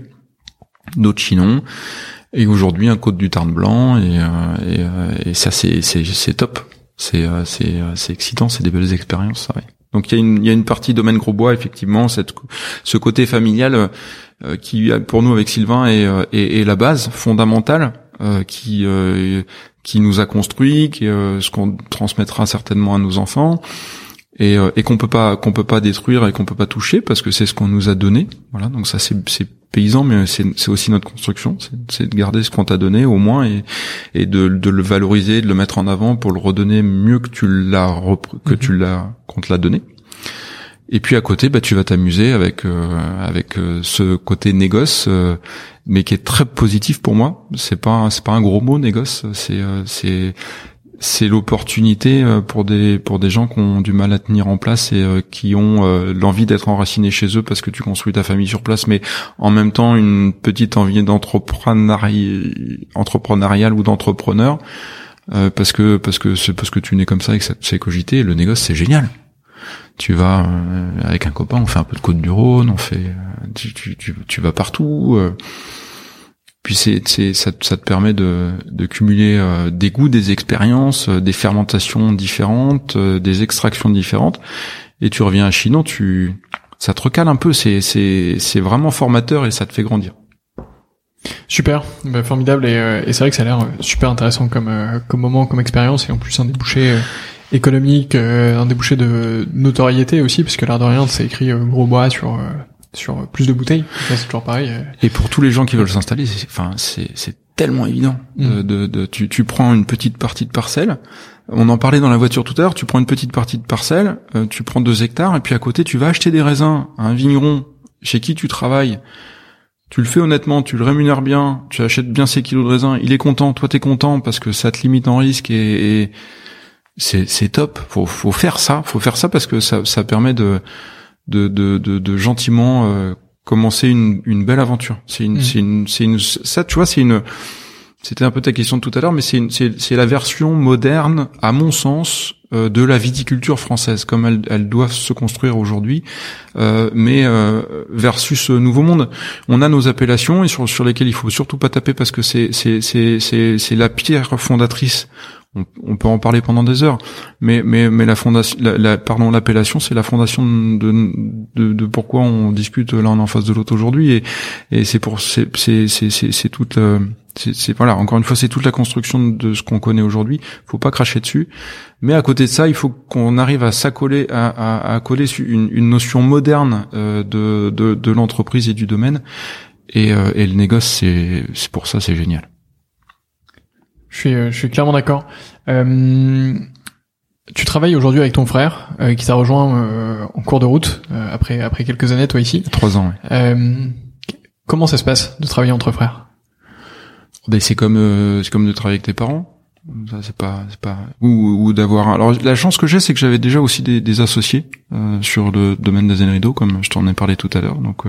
d'autres chinons et aujourd'hui un côte du Tarn blanc et, et, et ça c'est c'est c'est top C'est c'est c'est excitant, c'est des belles expériences, ça. Ouais. Donc il y a une y a une partie domaine Grosbois effectivement, cette ce côté familial qui pour nous avec Sylvain est est, la base fondamentale qui qui nous a construit, qui ce qu'on transmettra certainement à nos enfants et, euh, et qu'on peut pas qu'on peut pas détruire et qu'on peut pas toucher parce que c'est ce qu'on nous a donné. Voilà, donc ça c'est c'est paysan, mais c'est aussi notre construction, c'est de garder ce qu'on t'a donné au moins et et de, de le valoriser, de le mettre en avant pour le redonner mieux que tu l'as que tu mhm. l'as qu'on te l'a donné. Et puis à côté, bah tu vas t'amuser avec euh, avec euh, ce côté négoce, mais qui est très positif pour moi. C'est pas c'est pas un gros mot négoce, c'est c'est c'est l'opportunité euh, pour des pour des gens qui ont du mal à tenir en place et euh, qui ont euh, l'envie d'être enracinés chez eux parce que tu construis ta famille sur place, mais en même temps une petite envie d'entrepreneurial ou d'entrepreneur parce que parce que c'est parce que tu nais comme ça et que cogiter. Le négoce c'est génial. Tu vas avec un copain, on fait un peu de côte du Rhône, on fait tu tu, tu vas partout. Puis c'est, ça, ça, te permet de, de cumuler euh, des goûts, des expériences, euh, des fermentations différentes, euh, des extractions différentes. Et tu reviens à Chinon, tu ça te recale un peu. C'est, c'est, c'est vraiment formateur et ça te fait grandir. Super, bah, formidable et, et c'est vrai que ça a l'air super intéressant comme comme moment, comme expérience et en plus un débouché économique, un débouché de notoriété aussi, puisque l'air de rien, c'est écrit gros bois sur sur plus de bouteilles. c'est toujours pareil. Euh. Et pour tous les gens qui veulent s'installer, enfin c'est c'est tellement évident. Mm. De, de, tu, tu prends une petite partie de parcelle. On en parlait dans la voiture tout à l'heure. Tu prends une petite partie de parcelle, euh, tu prends deux hectares et puis à côté tu vas acheter des raisins à un vigneron chez qui tu travailles. Tu le fais honnêtement, tu le rémunères bien, tu achètes bien ses kilos de raisins, il est content, toi t'es content parce que ça te limite en risque et, et c'est c'est top. Faut faut faire ça, faut faire ça parce que ça ça permet de de, de, de, de gentiment euh, commencer une, une belle aventure. C'est une, mm. c'est une, c'est une, ça, tu vois, c'est une, c'était un peu ta question de tout à l'heure, mais c'est, c'est, c'est la version moderne, à mon sens, euh, de la viticulture française, comme elle, elle doit se construire aujourd'hui, euh, mais euh, versus ce nouveau monde. On a nos appellations et sur, sur lesquelles il faut surtout pas taper parce que c'est, c'est, c'est, c'est, c'est la pierre fondatrice on, peut en parler pendant des heures, mais mais mais la fondation, pardon, l'appellation, c'est la fondation de, de, pourquoi on discute l'un en face de l'autre aujourd'hui, et et c'est pour c'est c'est c'est c'est toute euh, c'est voilà encore une fois c'est toute la construction de ce qu'on connaît aujourd'hui. Faut pas cracher dessus, mais à côté de ça, il faut qu'on arrive à s'accoler à, à, coller une, une notion moderne euh, de de, l'entreprise et du domaine, et, euh, et le négoce c'est pour ça c'est génial. Je suis, euh, je suis clairement d'accord. Euh, tu travailles aujourd'hui avec ton frère, euh, qui t'a rejoint euh, en cours de route après après quelques années, toi ici. Trois ans. Ouais. comment ça se passe de travailler entre frères? Ben c'est comme c'est comme de travailler avec tes parents. Ça c'est pas c'est pas ou, ou d'avoir. Alors la chance que j'ai, c'est que j'avais déjà aussi des, des associés sur le domaine des Zenrido, comme je t'en ai parlé tout à l'heure. Donc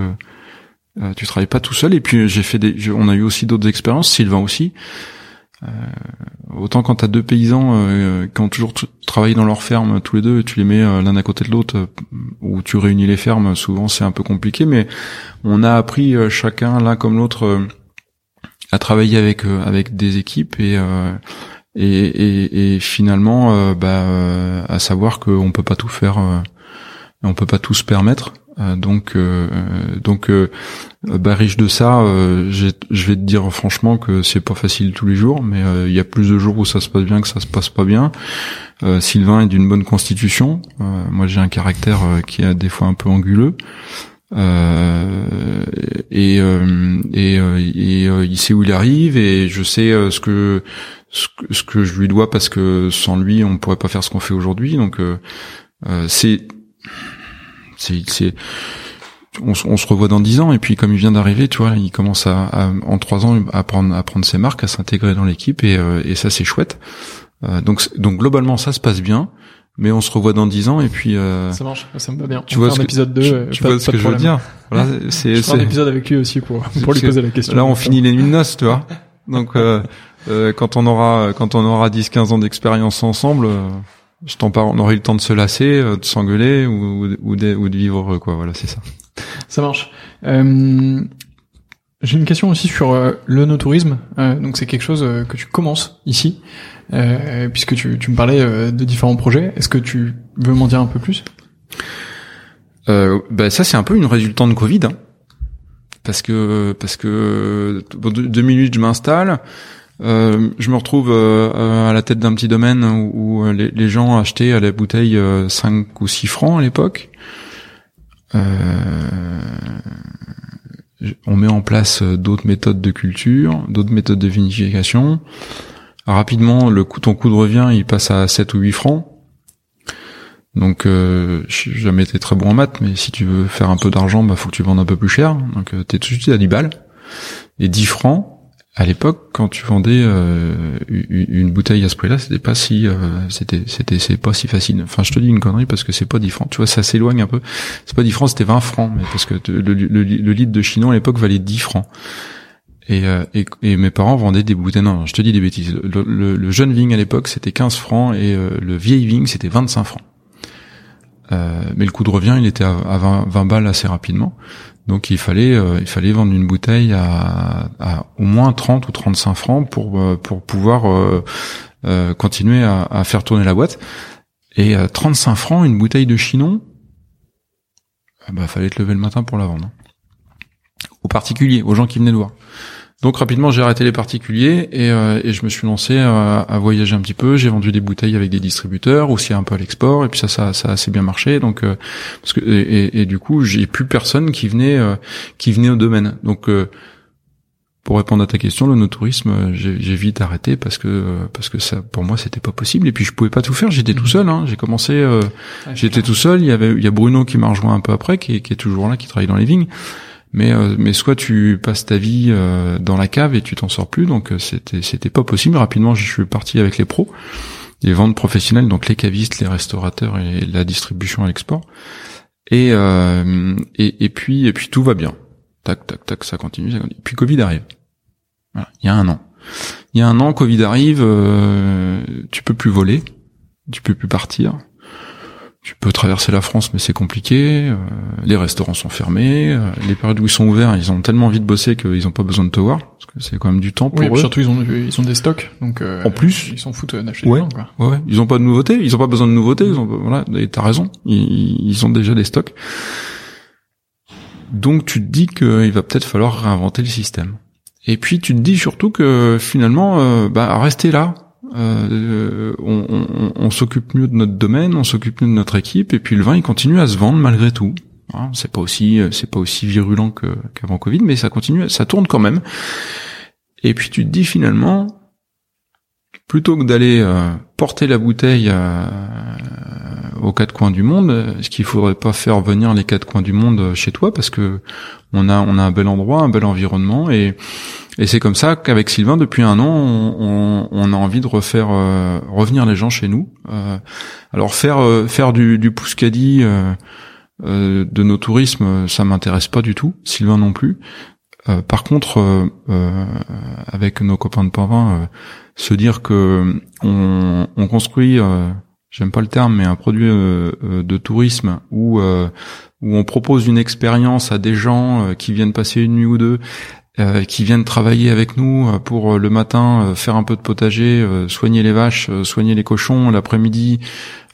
tu travailles pas tout seul. Et puis j'ai fait des, on a eu aussi d'autres expériences. Sylvain aussi. Euh, autant quand t'as deux paysans euh, qui ont toujours travaillé dans leur ferme tous les deux, tu les mets euh, l'un à côté de l'autre, ou tu réunis les fermes, souvent c'est un peu compliqué, mais on a appris chacun l'un comme l'autre à travailler avec avec des équipes et et, et, et, finalement bah, à savoir qu'on peut pas tout faire, on peut pas tout se permettre. Euh, donc, euh, donc, euh, bah, riche de ça, je vais te dire franchement que c'est pas facile tous les jours, mais il y a plus de jours où ça se passe bien que ça se passe pas bien. Sylvain est d'une bonne constitution. moi, j'ai un caractère qui est des fois un peu anguleux. et et, et il sait où il arrive et je sais ce que ce que, je lui dois parce que sans lui on pourrait pas faire ce qu'on fait aujourd'hui donc c'est c'est on, se revoit dans dix ans et puis comme il vient d'arriver, tu vois, il commence à, en trois ans à prendre à prendre ses marques, à s'intégrer dans l'équipe et, euh, et ça c'est chouette. Euh, donc donc globalement ça se passe bien, mais on se revoit dans dix ans et puis euh, ça marche, ça me va bien. Tu vois ce épisode 2, tu, vois ce que je veux dire. Voilà, c'est c'est un épisode avec lui aussi pour pour lui poser la question. Là on finit les nuits de noces, tu vois. Donc quand on aura quand on aura 10 15 ans d'expérience ensemble je t'en parle, on aurait eu le temps de se lasser, euh, de s'engueuler ou, ou, de, ou de vivre heureux, quoi. Voilà, c'est ça. Ça marche. Euh, J'ai une question aussi sur euh, le no-tourisme. Euh, donc c'est quelque chose euh, que tu commences ici, puisque tu, tu me parlais de différents projets. Est-ce que tu veux m'en dire un peu plus? Bah, ça c'est un peu une résultante de Covid, hein. parce que parce que deux, minutes je m'installe. Je me retrouve à la tête d'un petit domaine où, les, les, gens achetaient à la bouteille 5 ou 6 francs à l'époque. Euh, on met en place euh, d'autres méthodes de culture, d'autres méthodes de vinification. Rapidement, le coût, ton coût de revient, il passe à 7 ou 8 francs. Donc, euh, je n'ai jamais été très bon en maths, mais si tu veux faire un peu d'argent, bah faut que tu vendes un peu plus cher. Donc, euh, t'es tout de suite à 10 balles. Et 10 francs, à l'époque, quand tu vendais euh, une bouteille à ce prix-là, c'était pas si, euh, c'était, c'était, c'est pas si facile. Enfin, je te dis une connerie parce que c'est pas 10 francs. Tu vois, ça s'éloigne un peu. C'est pas 10 francs, c'était 20 francs, mais parce que le, le, litre de Chinon à l'époque valait 10 francs. Et, euh, et, et, mes parents vendaient des bouteilles. Non, je te dis des bêtises. Le, jeune Ving à l'époque, c'était 15 francs et le vieil Ving, c'était 25 francs. mais le coût de revient, il était à, 20, 20 balles assez rapidement. Donc il fallait euh, il fallait vendre une bouteille à, au moins 30 ou 35 francs pour euh, pour pouvoir euh, continuer à, faire tourner la boîte. Et à 35 francs une bouteille de Chinon, bah fallait te lever le matin pour la vendre. Hein. Aux particuliers, aux gens qui venaient le voir. Donc rapidement, j'ai arrêté les particuliers et, euh, et, je me suis lancé à, à voyager un petit peu. J'ai vendu des bouteilles avec des distributeurs, aussi un peu à l'export, et puis ça, ça, ça a assez bien marché. Donc euh, parce que et, et, du coup, j'ai plus personne qui venait euh, qui venait au domaine. Donc pour répondre à ta question, le no-tourisme, j'ai vite arrêté parce que parce que ça, pour moi, c'était pas possible. Et puis je pouvais pas tout faire. J'étais tout seul. Hein. J'ai commencé, j'étais tout seul. Il y avait il y a Bruno qui m'a rejoint un peu après, qui, qui est toujours là, qui travaille dans les vignes mais euh, mais soit tu passes ta vie euh, dans la cave et tu t'en sors plus donc euh, c'était c'était pas possible. Rapidement je suis parti avec les pros les ventes professionnelles donc les cavistes les restaurateurs et la distribution à l'export. Et, et puis et puis tout va bien. Tac tac tac ça continue, ça continue. puis Covid arrive. Voilà, il y a un an. Il y a un an Covid arrive tu peux plus voler tu peux plus partir tu peux traverser la France, mais c'est compliqué. Euh, les restaurants sont fermés. Euh, les périodes où ils sont ouverts, ils ont tellement envie de bosser qu'ils n'ont pas besoin de te voir, parce que c'est quand même du temps pour oui, eux. Surtout, ils ont ils ont des stocks, donc euh, en plus, ils s'en foutent d'acheter ouais, quoi. Ouais, ils ont pas de nouveautés, ils ont pas besoin de nouveautés. Ils ont, voilà, t'as raison, ils, ils ont déjà des stocks. Donc tu te dis qu'il va peut-être falloir réinventer le système. Et puis tu te dis surtout que finalement, bah rester là, euh, on, on, on s'occupe mieux de notre domaine, on s'occupe mieux de notre équipe, et puis le vin il continue à se vendre malgré tout. C'est pas aussi c'est pas aussi virulent qu'avant Covid, mais ça continue, ça tourne quand même. Et puis tu te dis finalement, plutôt que d'aller euh, porter la bouteille euh, aux quatre coins du monde, est-ce qu'il faudrait pas faire venir les quatre coins du monde chez toi parce que on a on a un bel endroit, un bel environnement et et c'est comme ça qu'avec Sylvain, depuis un an, on, on, a envie de refaire euh, revenir les gens chez nous. Euh, alors faire euh, faire du, du pouscadi de nos tourismes, ça m'intéresse pas du tout. Sylvain non plus. par contre, avec nos copains de Pavin, se dire que on, on construit, j'aime pas le terme, mais un produit de tourisme où où on propose une expérience à des gens qui viennent passer une nuit ou deux euh, qui viennent travailler avec nous euh, pour euh, le matin faire un peu de potager, soigner les vaches, soigner les cochons, l'après-midi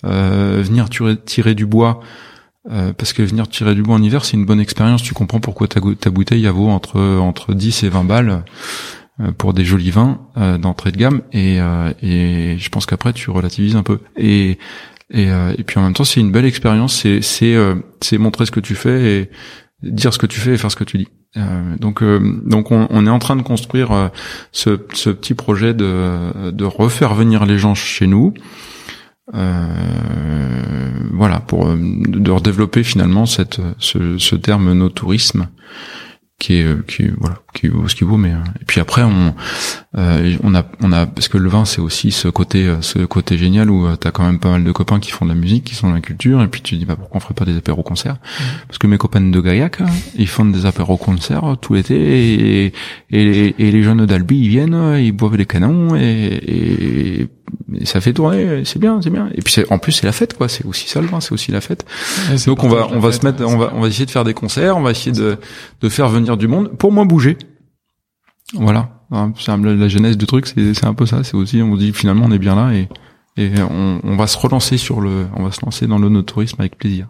venir tirer, du bois. parce que venir tirer du bois en hiver, c'est une bonne expérience. Tu comprends pourquoi ta, ta bouteille vaut entre entre 10 et 20 balles pour des jolis vins d'entrée de gamme. Et, et je pense qu'après tu relativises un peu. Et et, et puis en même temps, c'est une belle expérience. C'est c'est c'est montrer ce que tu fais et dire ce que tu fais et faire ce que tu dis. Euh, donc, euh, donc on, on, est en train de construire euh, ce, ce, petit projet de, de refaire venir les gens chez nous. voilà, pour de redévelopper finalement cette, ce, ce terme no tourisme qui est euh, qui voilà qui vaut ce qu'il vaut mais euh, et puis après on euh, on a on a parce que le vin c'est aussi ce côté ce côté génial où tu as quand même pas mal de copains qui font de la musique qui sont dans la culture et puis tu dis bah pourquoi on ferait pas des apéros concerts mmh. parce que mes copains de Gaillac ils font des apéros concerts tout l'été et, et, et les jeunes d'Albi ils viennent ils boivent des canons et, et ça fait tourner, c'est bien, c'est bien. Et puis en plus c'est la fête quoi, c'est aussi ça le vin, c'est aussi la fête. Donc on va on va se mettre, on va on va essayer de faire des concerts, on va essayer de de faire venir du monde pour moins bouger. Voilà. La genèse du truc, c'est un peu ça. C'est aussi, on dit finalement, on est bien là et, et on, on, va se relancer sur le, on va se lancer dans l'onotourisme avec plaisir.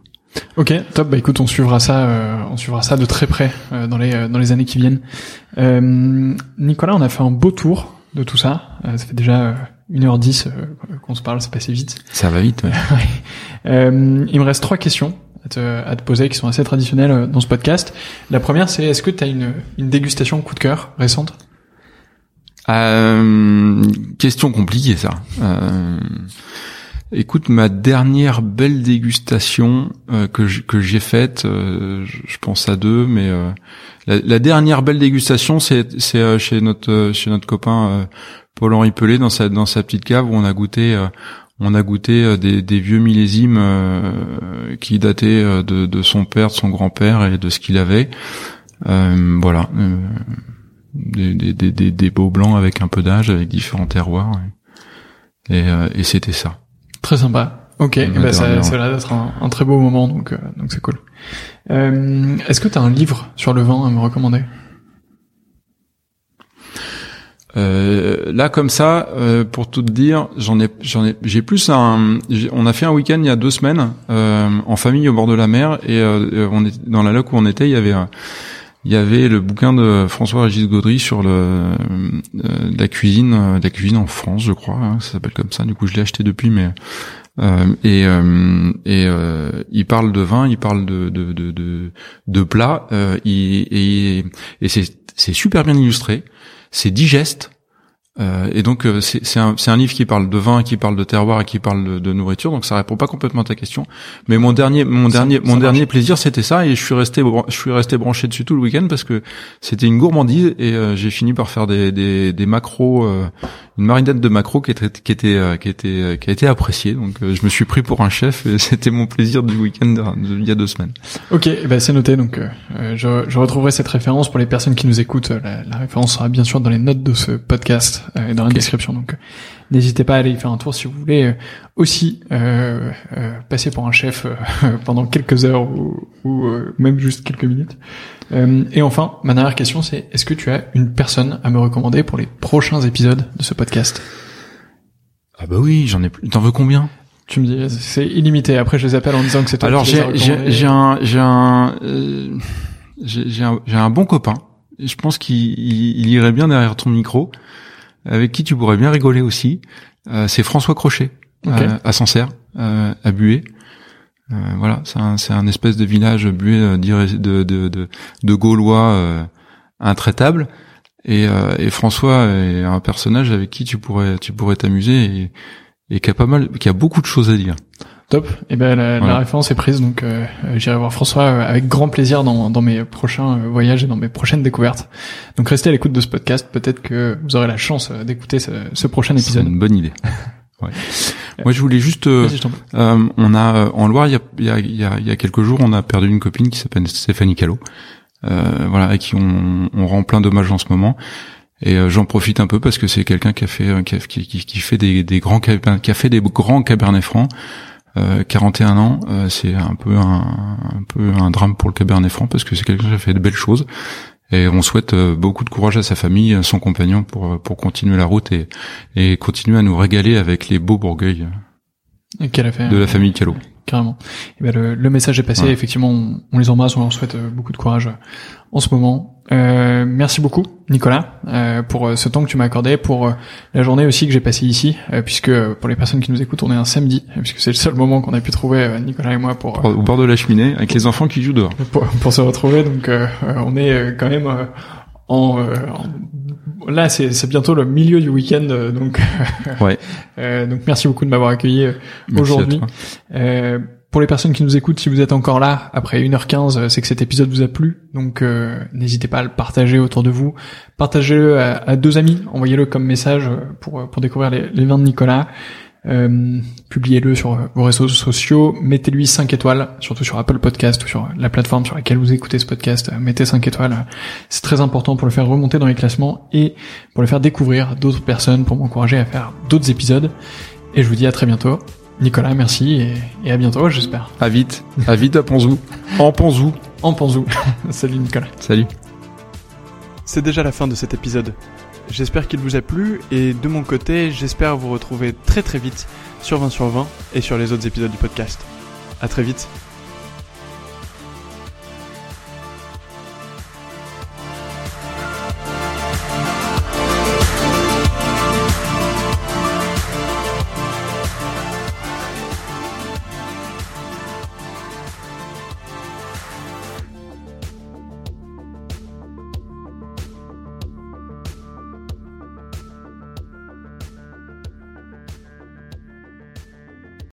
Ok, top. Bah écoute, on suivra ça, euh, on suivra ça de très près euh, dans les dans les années qui viennent. Euh, Nicolas, on a fait un beau tour de tout ça. ça fait déjà 1h10 qu'on se parle, c'est passé vite. Ça va vite. Ouais. il me reste trois questions à te, à te, poser qui sont assez traditionnelles dans ce podcast. La première, c'est est-ce que tu as une, une dégustation coup de cœur récente? Euh, Question compliquée ça. Euh, écoute, ma dernière belle dégustation euh, que j'ai faite, euh, je pense à deux, mais euh, la, la, dernière belle dégustation, c'est c'est chez notre chez notre copain Paul-Henri Pelé dans sa dans sa petite cave où on a goûté on a goûté des, des vieux millésimes qui dataient de, de son père, de son grand-père et de ce qu'il avait. voilà des, des, des, des, beaux blancs avec un peu d'âge, avec différents terroirs. Et, euh, et c'était ça. Très sympa. Ok, bah ça, ça a l'air d'être un, un, très beau moment, donc euh, donc c'est cool. Euh, Est-ce que tu as un livre sur le vin à me recommander? Euh, là comme ça, euh, pour tout te dire, j'en ai, j'en ai, j'ai plus un. On a fait un week-end il y a deux semaines euh, en famille au bord de la mer et on est dans la loc où on était, il y avait il y avait le bouquin de François-Régis Gaudry sur le, euh, la cuisine, euh, la cuisine en France, je crois, hein, ça s'appelle comme ça. Du coup, je l'ai acheté depuis, mais euh, et euh, et il parle de vin, il parle de de de de, de plats, et, et c'est c'est super bien illustré, c'est digeste. Euh, et donc euh, c'est un, un, livre qui parle de vin, qui parle de terroir et qui parle de, de, nourriture. Donc ça répond pas complètement à ta question. Mais mon dernier, mon dernier, mon dernier plaisir, c'était ça. Et je suis resté, je suis resté branché dessus tout le week-end parce que c'était une gourmandise et euh, j'ai fini par faire des, des, des macros, une marinade de macros qui était, qui était, qui était, qui a été appréciée. Donc je me suis pris pour un chef et c'était mon plaisir du week-end il y a deux semaines. Ok, bah c'est noté. Donc je, je, retrouverai cette référence pour les personnes qui nous écoutent. La, la référence sera bien sûr dans les notes de ce podcast euh, dans la description. Donc, euh, n'hésitez pas à aller y faire un tour si vous voulez euh, aussi passer pour un chef pendant quelques heures ou, ou même juste quelques minutes. et enfin, ma dernière question, c'est est-ce que tu as une personne à me recommander pour les prochains épisodes de ce podcast? Ah bah oui, j'en ai plus. T'en veux combien? Tu me dis, c'est illimité. Après, je les appelle en disant que c'est toi Alors, j'ai, j'ai, j'ai un, j'ai un, j'ai, un, j'ai un bon copain. Je pense qu'il il irait bien derrière ton micro avec qui tu pourrais bien rigoler aussi. Euh, c'est François Crochet euh, à Sancerre, euh, à Buée. voilà, c'est un, c'est un espèce de village bué de, de, de, de Gaulois intraitable. Et, et, François est un personnage avec qui tu pourrais tu pourrais t'amuser et, et qui a pas mal qui a beaucoup de choses à dire. Top. Et eh ben la, la, référence est prise, donc euh, j'irai voir François euh, avec grand plaisir dans, dans mes prochains euh, voyages et dans mes prochaines découvertes. Donc restez à l'écoute de ce podcast. Peut-être que vous aurez la chance d'écouter ce, ce, prochain épisode. C'est une bonne idée. ouais. Moi, je voulais juste. Euh, on a en Loire, il y a, il y, a, il y a quelques jours, on a perdu une copine qui s'appelle Stéphanie Callot. voilà, avec qui on, on rend plein d'hommages en ce moment. Et j'en profite un peu parce que c'est quelqu'un qui a fait qui, qui, qui, fait des, des grands qui a fait des grands cabernets francs. 41 euh, ans, euh, c'est un peu un, un, peu un drame pour le Cabernet Franc parce que c'est quelqu'un qui a fait de belles choses. Et on souhaite euh, beaucoup de courage à sa famille, à son compagnon pour pour continuer la route et et continuer à nous régaler avec les beaux Bourgueils de la famille Callot. Carrément. Et ben le, le, message est passé. Effectivement, on, on, les embrasse, on leur souhaite beaucoup de courage en ce moment. Euh, merci beaucoup, Nicolas, euh, pour euh, ce temps que tu m'as accordé, pour euh, la journée aussi que j'ai passée ici, euh, puisque pour les personnes qui nous écoutent, on est un samedi, puisque c'est le seul moment qu'on a pu trouver Nicolas et moi pour au bord de la cheminée avec les enfants qui jouent dehors. Pour, pour se retrouver, donc on est quand même en, là c'est bientôt le milieu du week-end, donc ouais. donc merci beaucoup de m'avoir accueilli aujourd'hui. Pour les personnes qui nous écoutent, si vous êtes encore là après 1h15, euh, c'est que cet épisode vous a plu. Donc euh, n'hésitez pas à le partager autour de vous. Partagez-le à, deux amis, envoyez-le comme message euh, pour, pour découvrir les, les vins de Nicolas. Euh, publiez-le sur vos réseaux sociaux, mettez-lui 5 étoiles, surtout sur Apple Podcast ou sur la plateforme sur laquelle vous écoutez ce podcast, mettez 5 étoiles. C'est très important pour le faire remonter dans les classements et pour le faire découvrir d'autres personnes, pour m'encourager à faire d'autres épisodes. Et je vous dis à très bientôt. Nicolas, merci et, à bientôt, j'espère. À vite, à vite à Ponzou. En Ponzou. En Ponzou. Salut Nicolas. Salut. C'est déjà la fin de cet épisode. J'espère qu'il vous a plu et de mon côté, j'espère vous retrouver très très vite sur 20 sur 20 et sur les autres épisodes du podcast. À très vite.